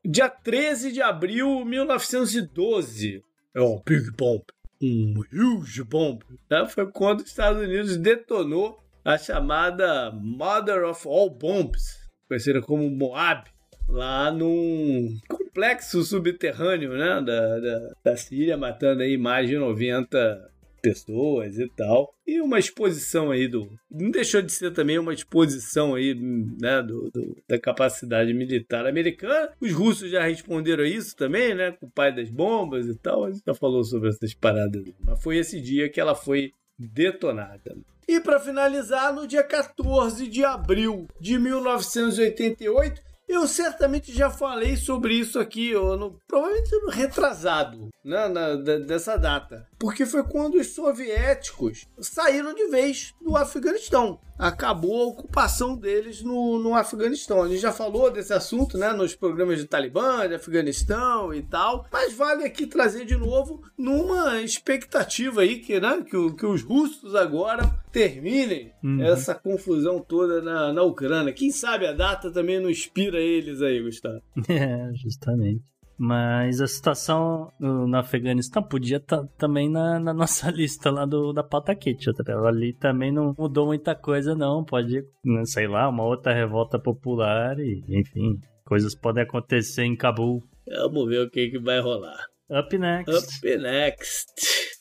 B: Dia 13 de abril de 1912. É um Big Bomb. Um huge bomb. Né? Foi quando os Estados Unidos detonou a chamada Mother of All Bombs, conhecida como Moab, lá num complexo subterrâneo né, da, da, da Síria, matando aí mais de 90 pessoas e tal. E uma exposição aí do. Não deixou de ser também uma exposição aí, né, do, do- da capacidade militar americana. Os russos já responderam a isso também, né? Com o pai das bombas e tal. A gente já falou sobre essas paradas. Mas foi esse dia que ela foi detonada. E para finalizar, no dia 14 de abril de 1988, eu certamente já falei sobre isso aqui, ou no, provavelmente no retrasado, né, na- dessa data. Porque foi quando os soviéticos saíram de vez do Afeganistão. Acabou a ocupação deles no, no Afeganistão. A gente já falou desse assunto né, nos programas de Talibã, de Afeganistão e tal. Mas vale aqui trazer de novo numa expectativa aí que, né, que, que os russos agora terminem
C: Uhum.
B: essa confusão toda na, na Ucrânia. Quem sabe a data também não inspira eles aí, Gustavo. *laughs*
C: É, justamente. Mas a situação no, no Afeganistão podia estar também na, na, nossa *laughs* lista lá do, da pauta kit. Ali também não mudou muita coisa, não. Pode, né, sei lá, uma outra revolta popular e, enfim, coisas podem acontecer em Cabul.
B: Vamos ver o que, que vai rolar.
C: Up next.
B: Up next.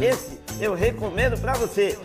G: Esse eu recomendo para você.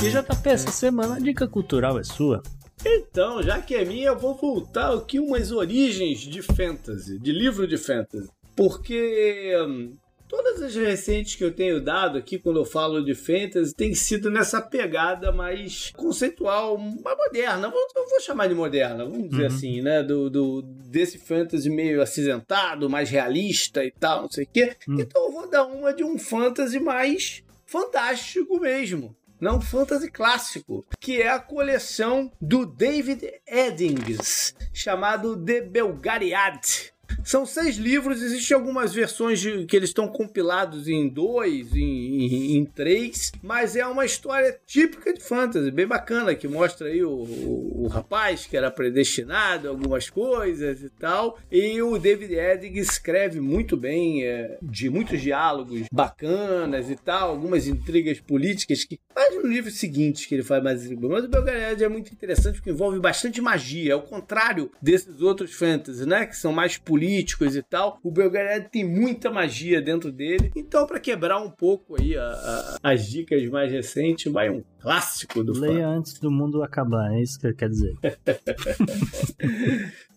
C: E JP, essa semana a dica cultural é sua.
B: Então, já que é minha, eu vou voltar aqui umas origens de fantasy, de livro de fantasy. Porque hum, Todas as recentes que eu tenho dado aqui, quando eu falo de fantasy, tem sido nessa pegada mais conceitual, mais moderna. Eu vou chamar de moderna, vamos dizer uhum. assim, né? Do, do, desse fantasy meio acinzentado, mais realista e tal, não sei o quê. Uhum. Então eu vou dar uma de um fantasy mais fantástico mesmo não fantasy clássico, que é a coleção do David Eddings, chamado The Belgariad. São seis livros, existem algumas versões de, que eles estão compilados em dois, em, em, em, três, mas é uma história típica de fantasy, bem bacana, que mostra aí o, o, o rapaz que era predestinado algumas coisas e tal. E o David Edig escreve muito bem, é, de muitos diálogos bacanas e tal, algumas intrigas políticas que faz no livro seguinte que ele faz mais. Mas o Belgariad é muito interessante porque envolve bastante magia, ao contrário desses outros fantasy, né? Que são mais políticos políticos e tal. O Belgrado tem muita magia dentro dele. Então, para quebrar um pouco aí a, a, as dicas mais recentes, vai um clássico do
C: Leia fã. antes do mundo acabar, é isso que quer dizer. *laughs*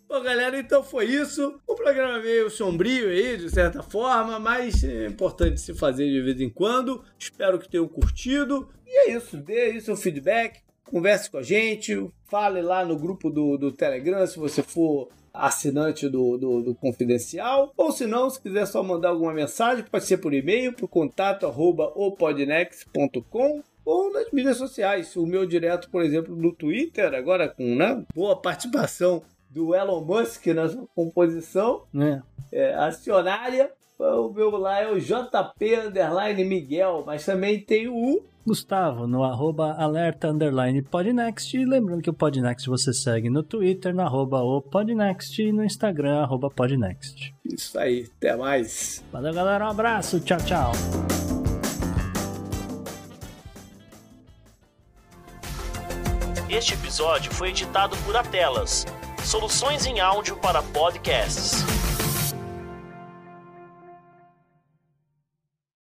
B: Bom, galera, então foi isso. O programa meio sombrio aí, de certa forma, mas é importante se fazer de vez em quando. Espero que tenham curtido. E é isso, dê aí seu feedback, converse com a gente, fale lá no grupo do, do Telegram se você for assinante do, do, do, Confidencial, ou se não, se quiser só mandar alguma mensagem, pode ser por e-mail, por contato arroba opodnex.com ou nas mídias sociais. O meu direto, por exemplo, no Twitter, agora com né, boa participação do Elon Musk na sua composição é. É, acionária. O meu lá é o JP Underline Miguel, mas também tem o
C: Gustavo, no arroba alerta underline podnext. E lembrando que o Podnext você segue no Twitter, no arroba o Podnext e no Instagram, arroba Podnext.
B: Isso aí, até mais.
C: Valeu, galera. Um abraço. Tchau, tchau.
A: Este episódio foi editado por Atelas, soluções em áudio para podcasts.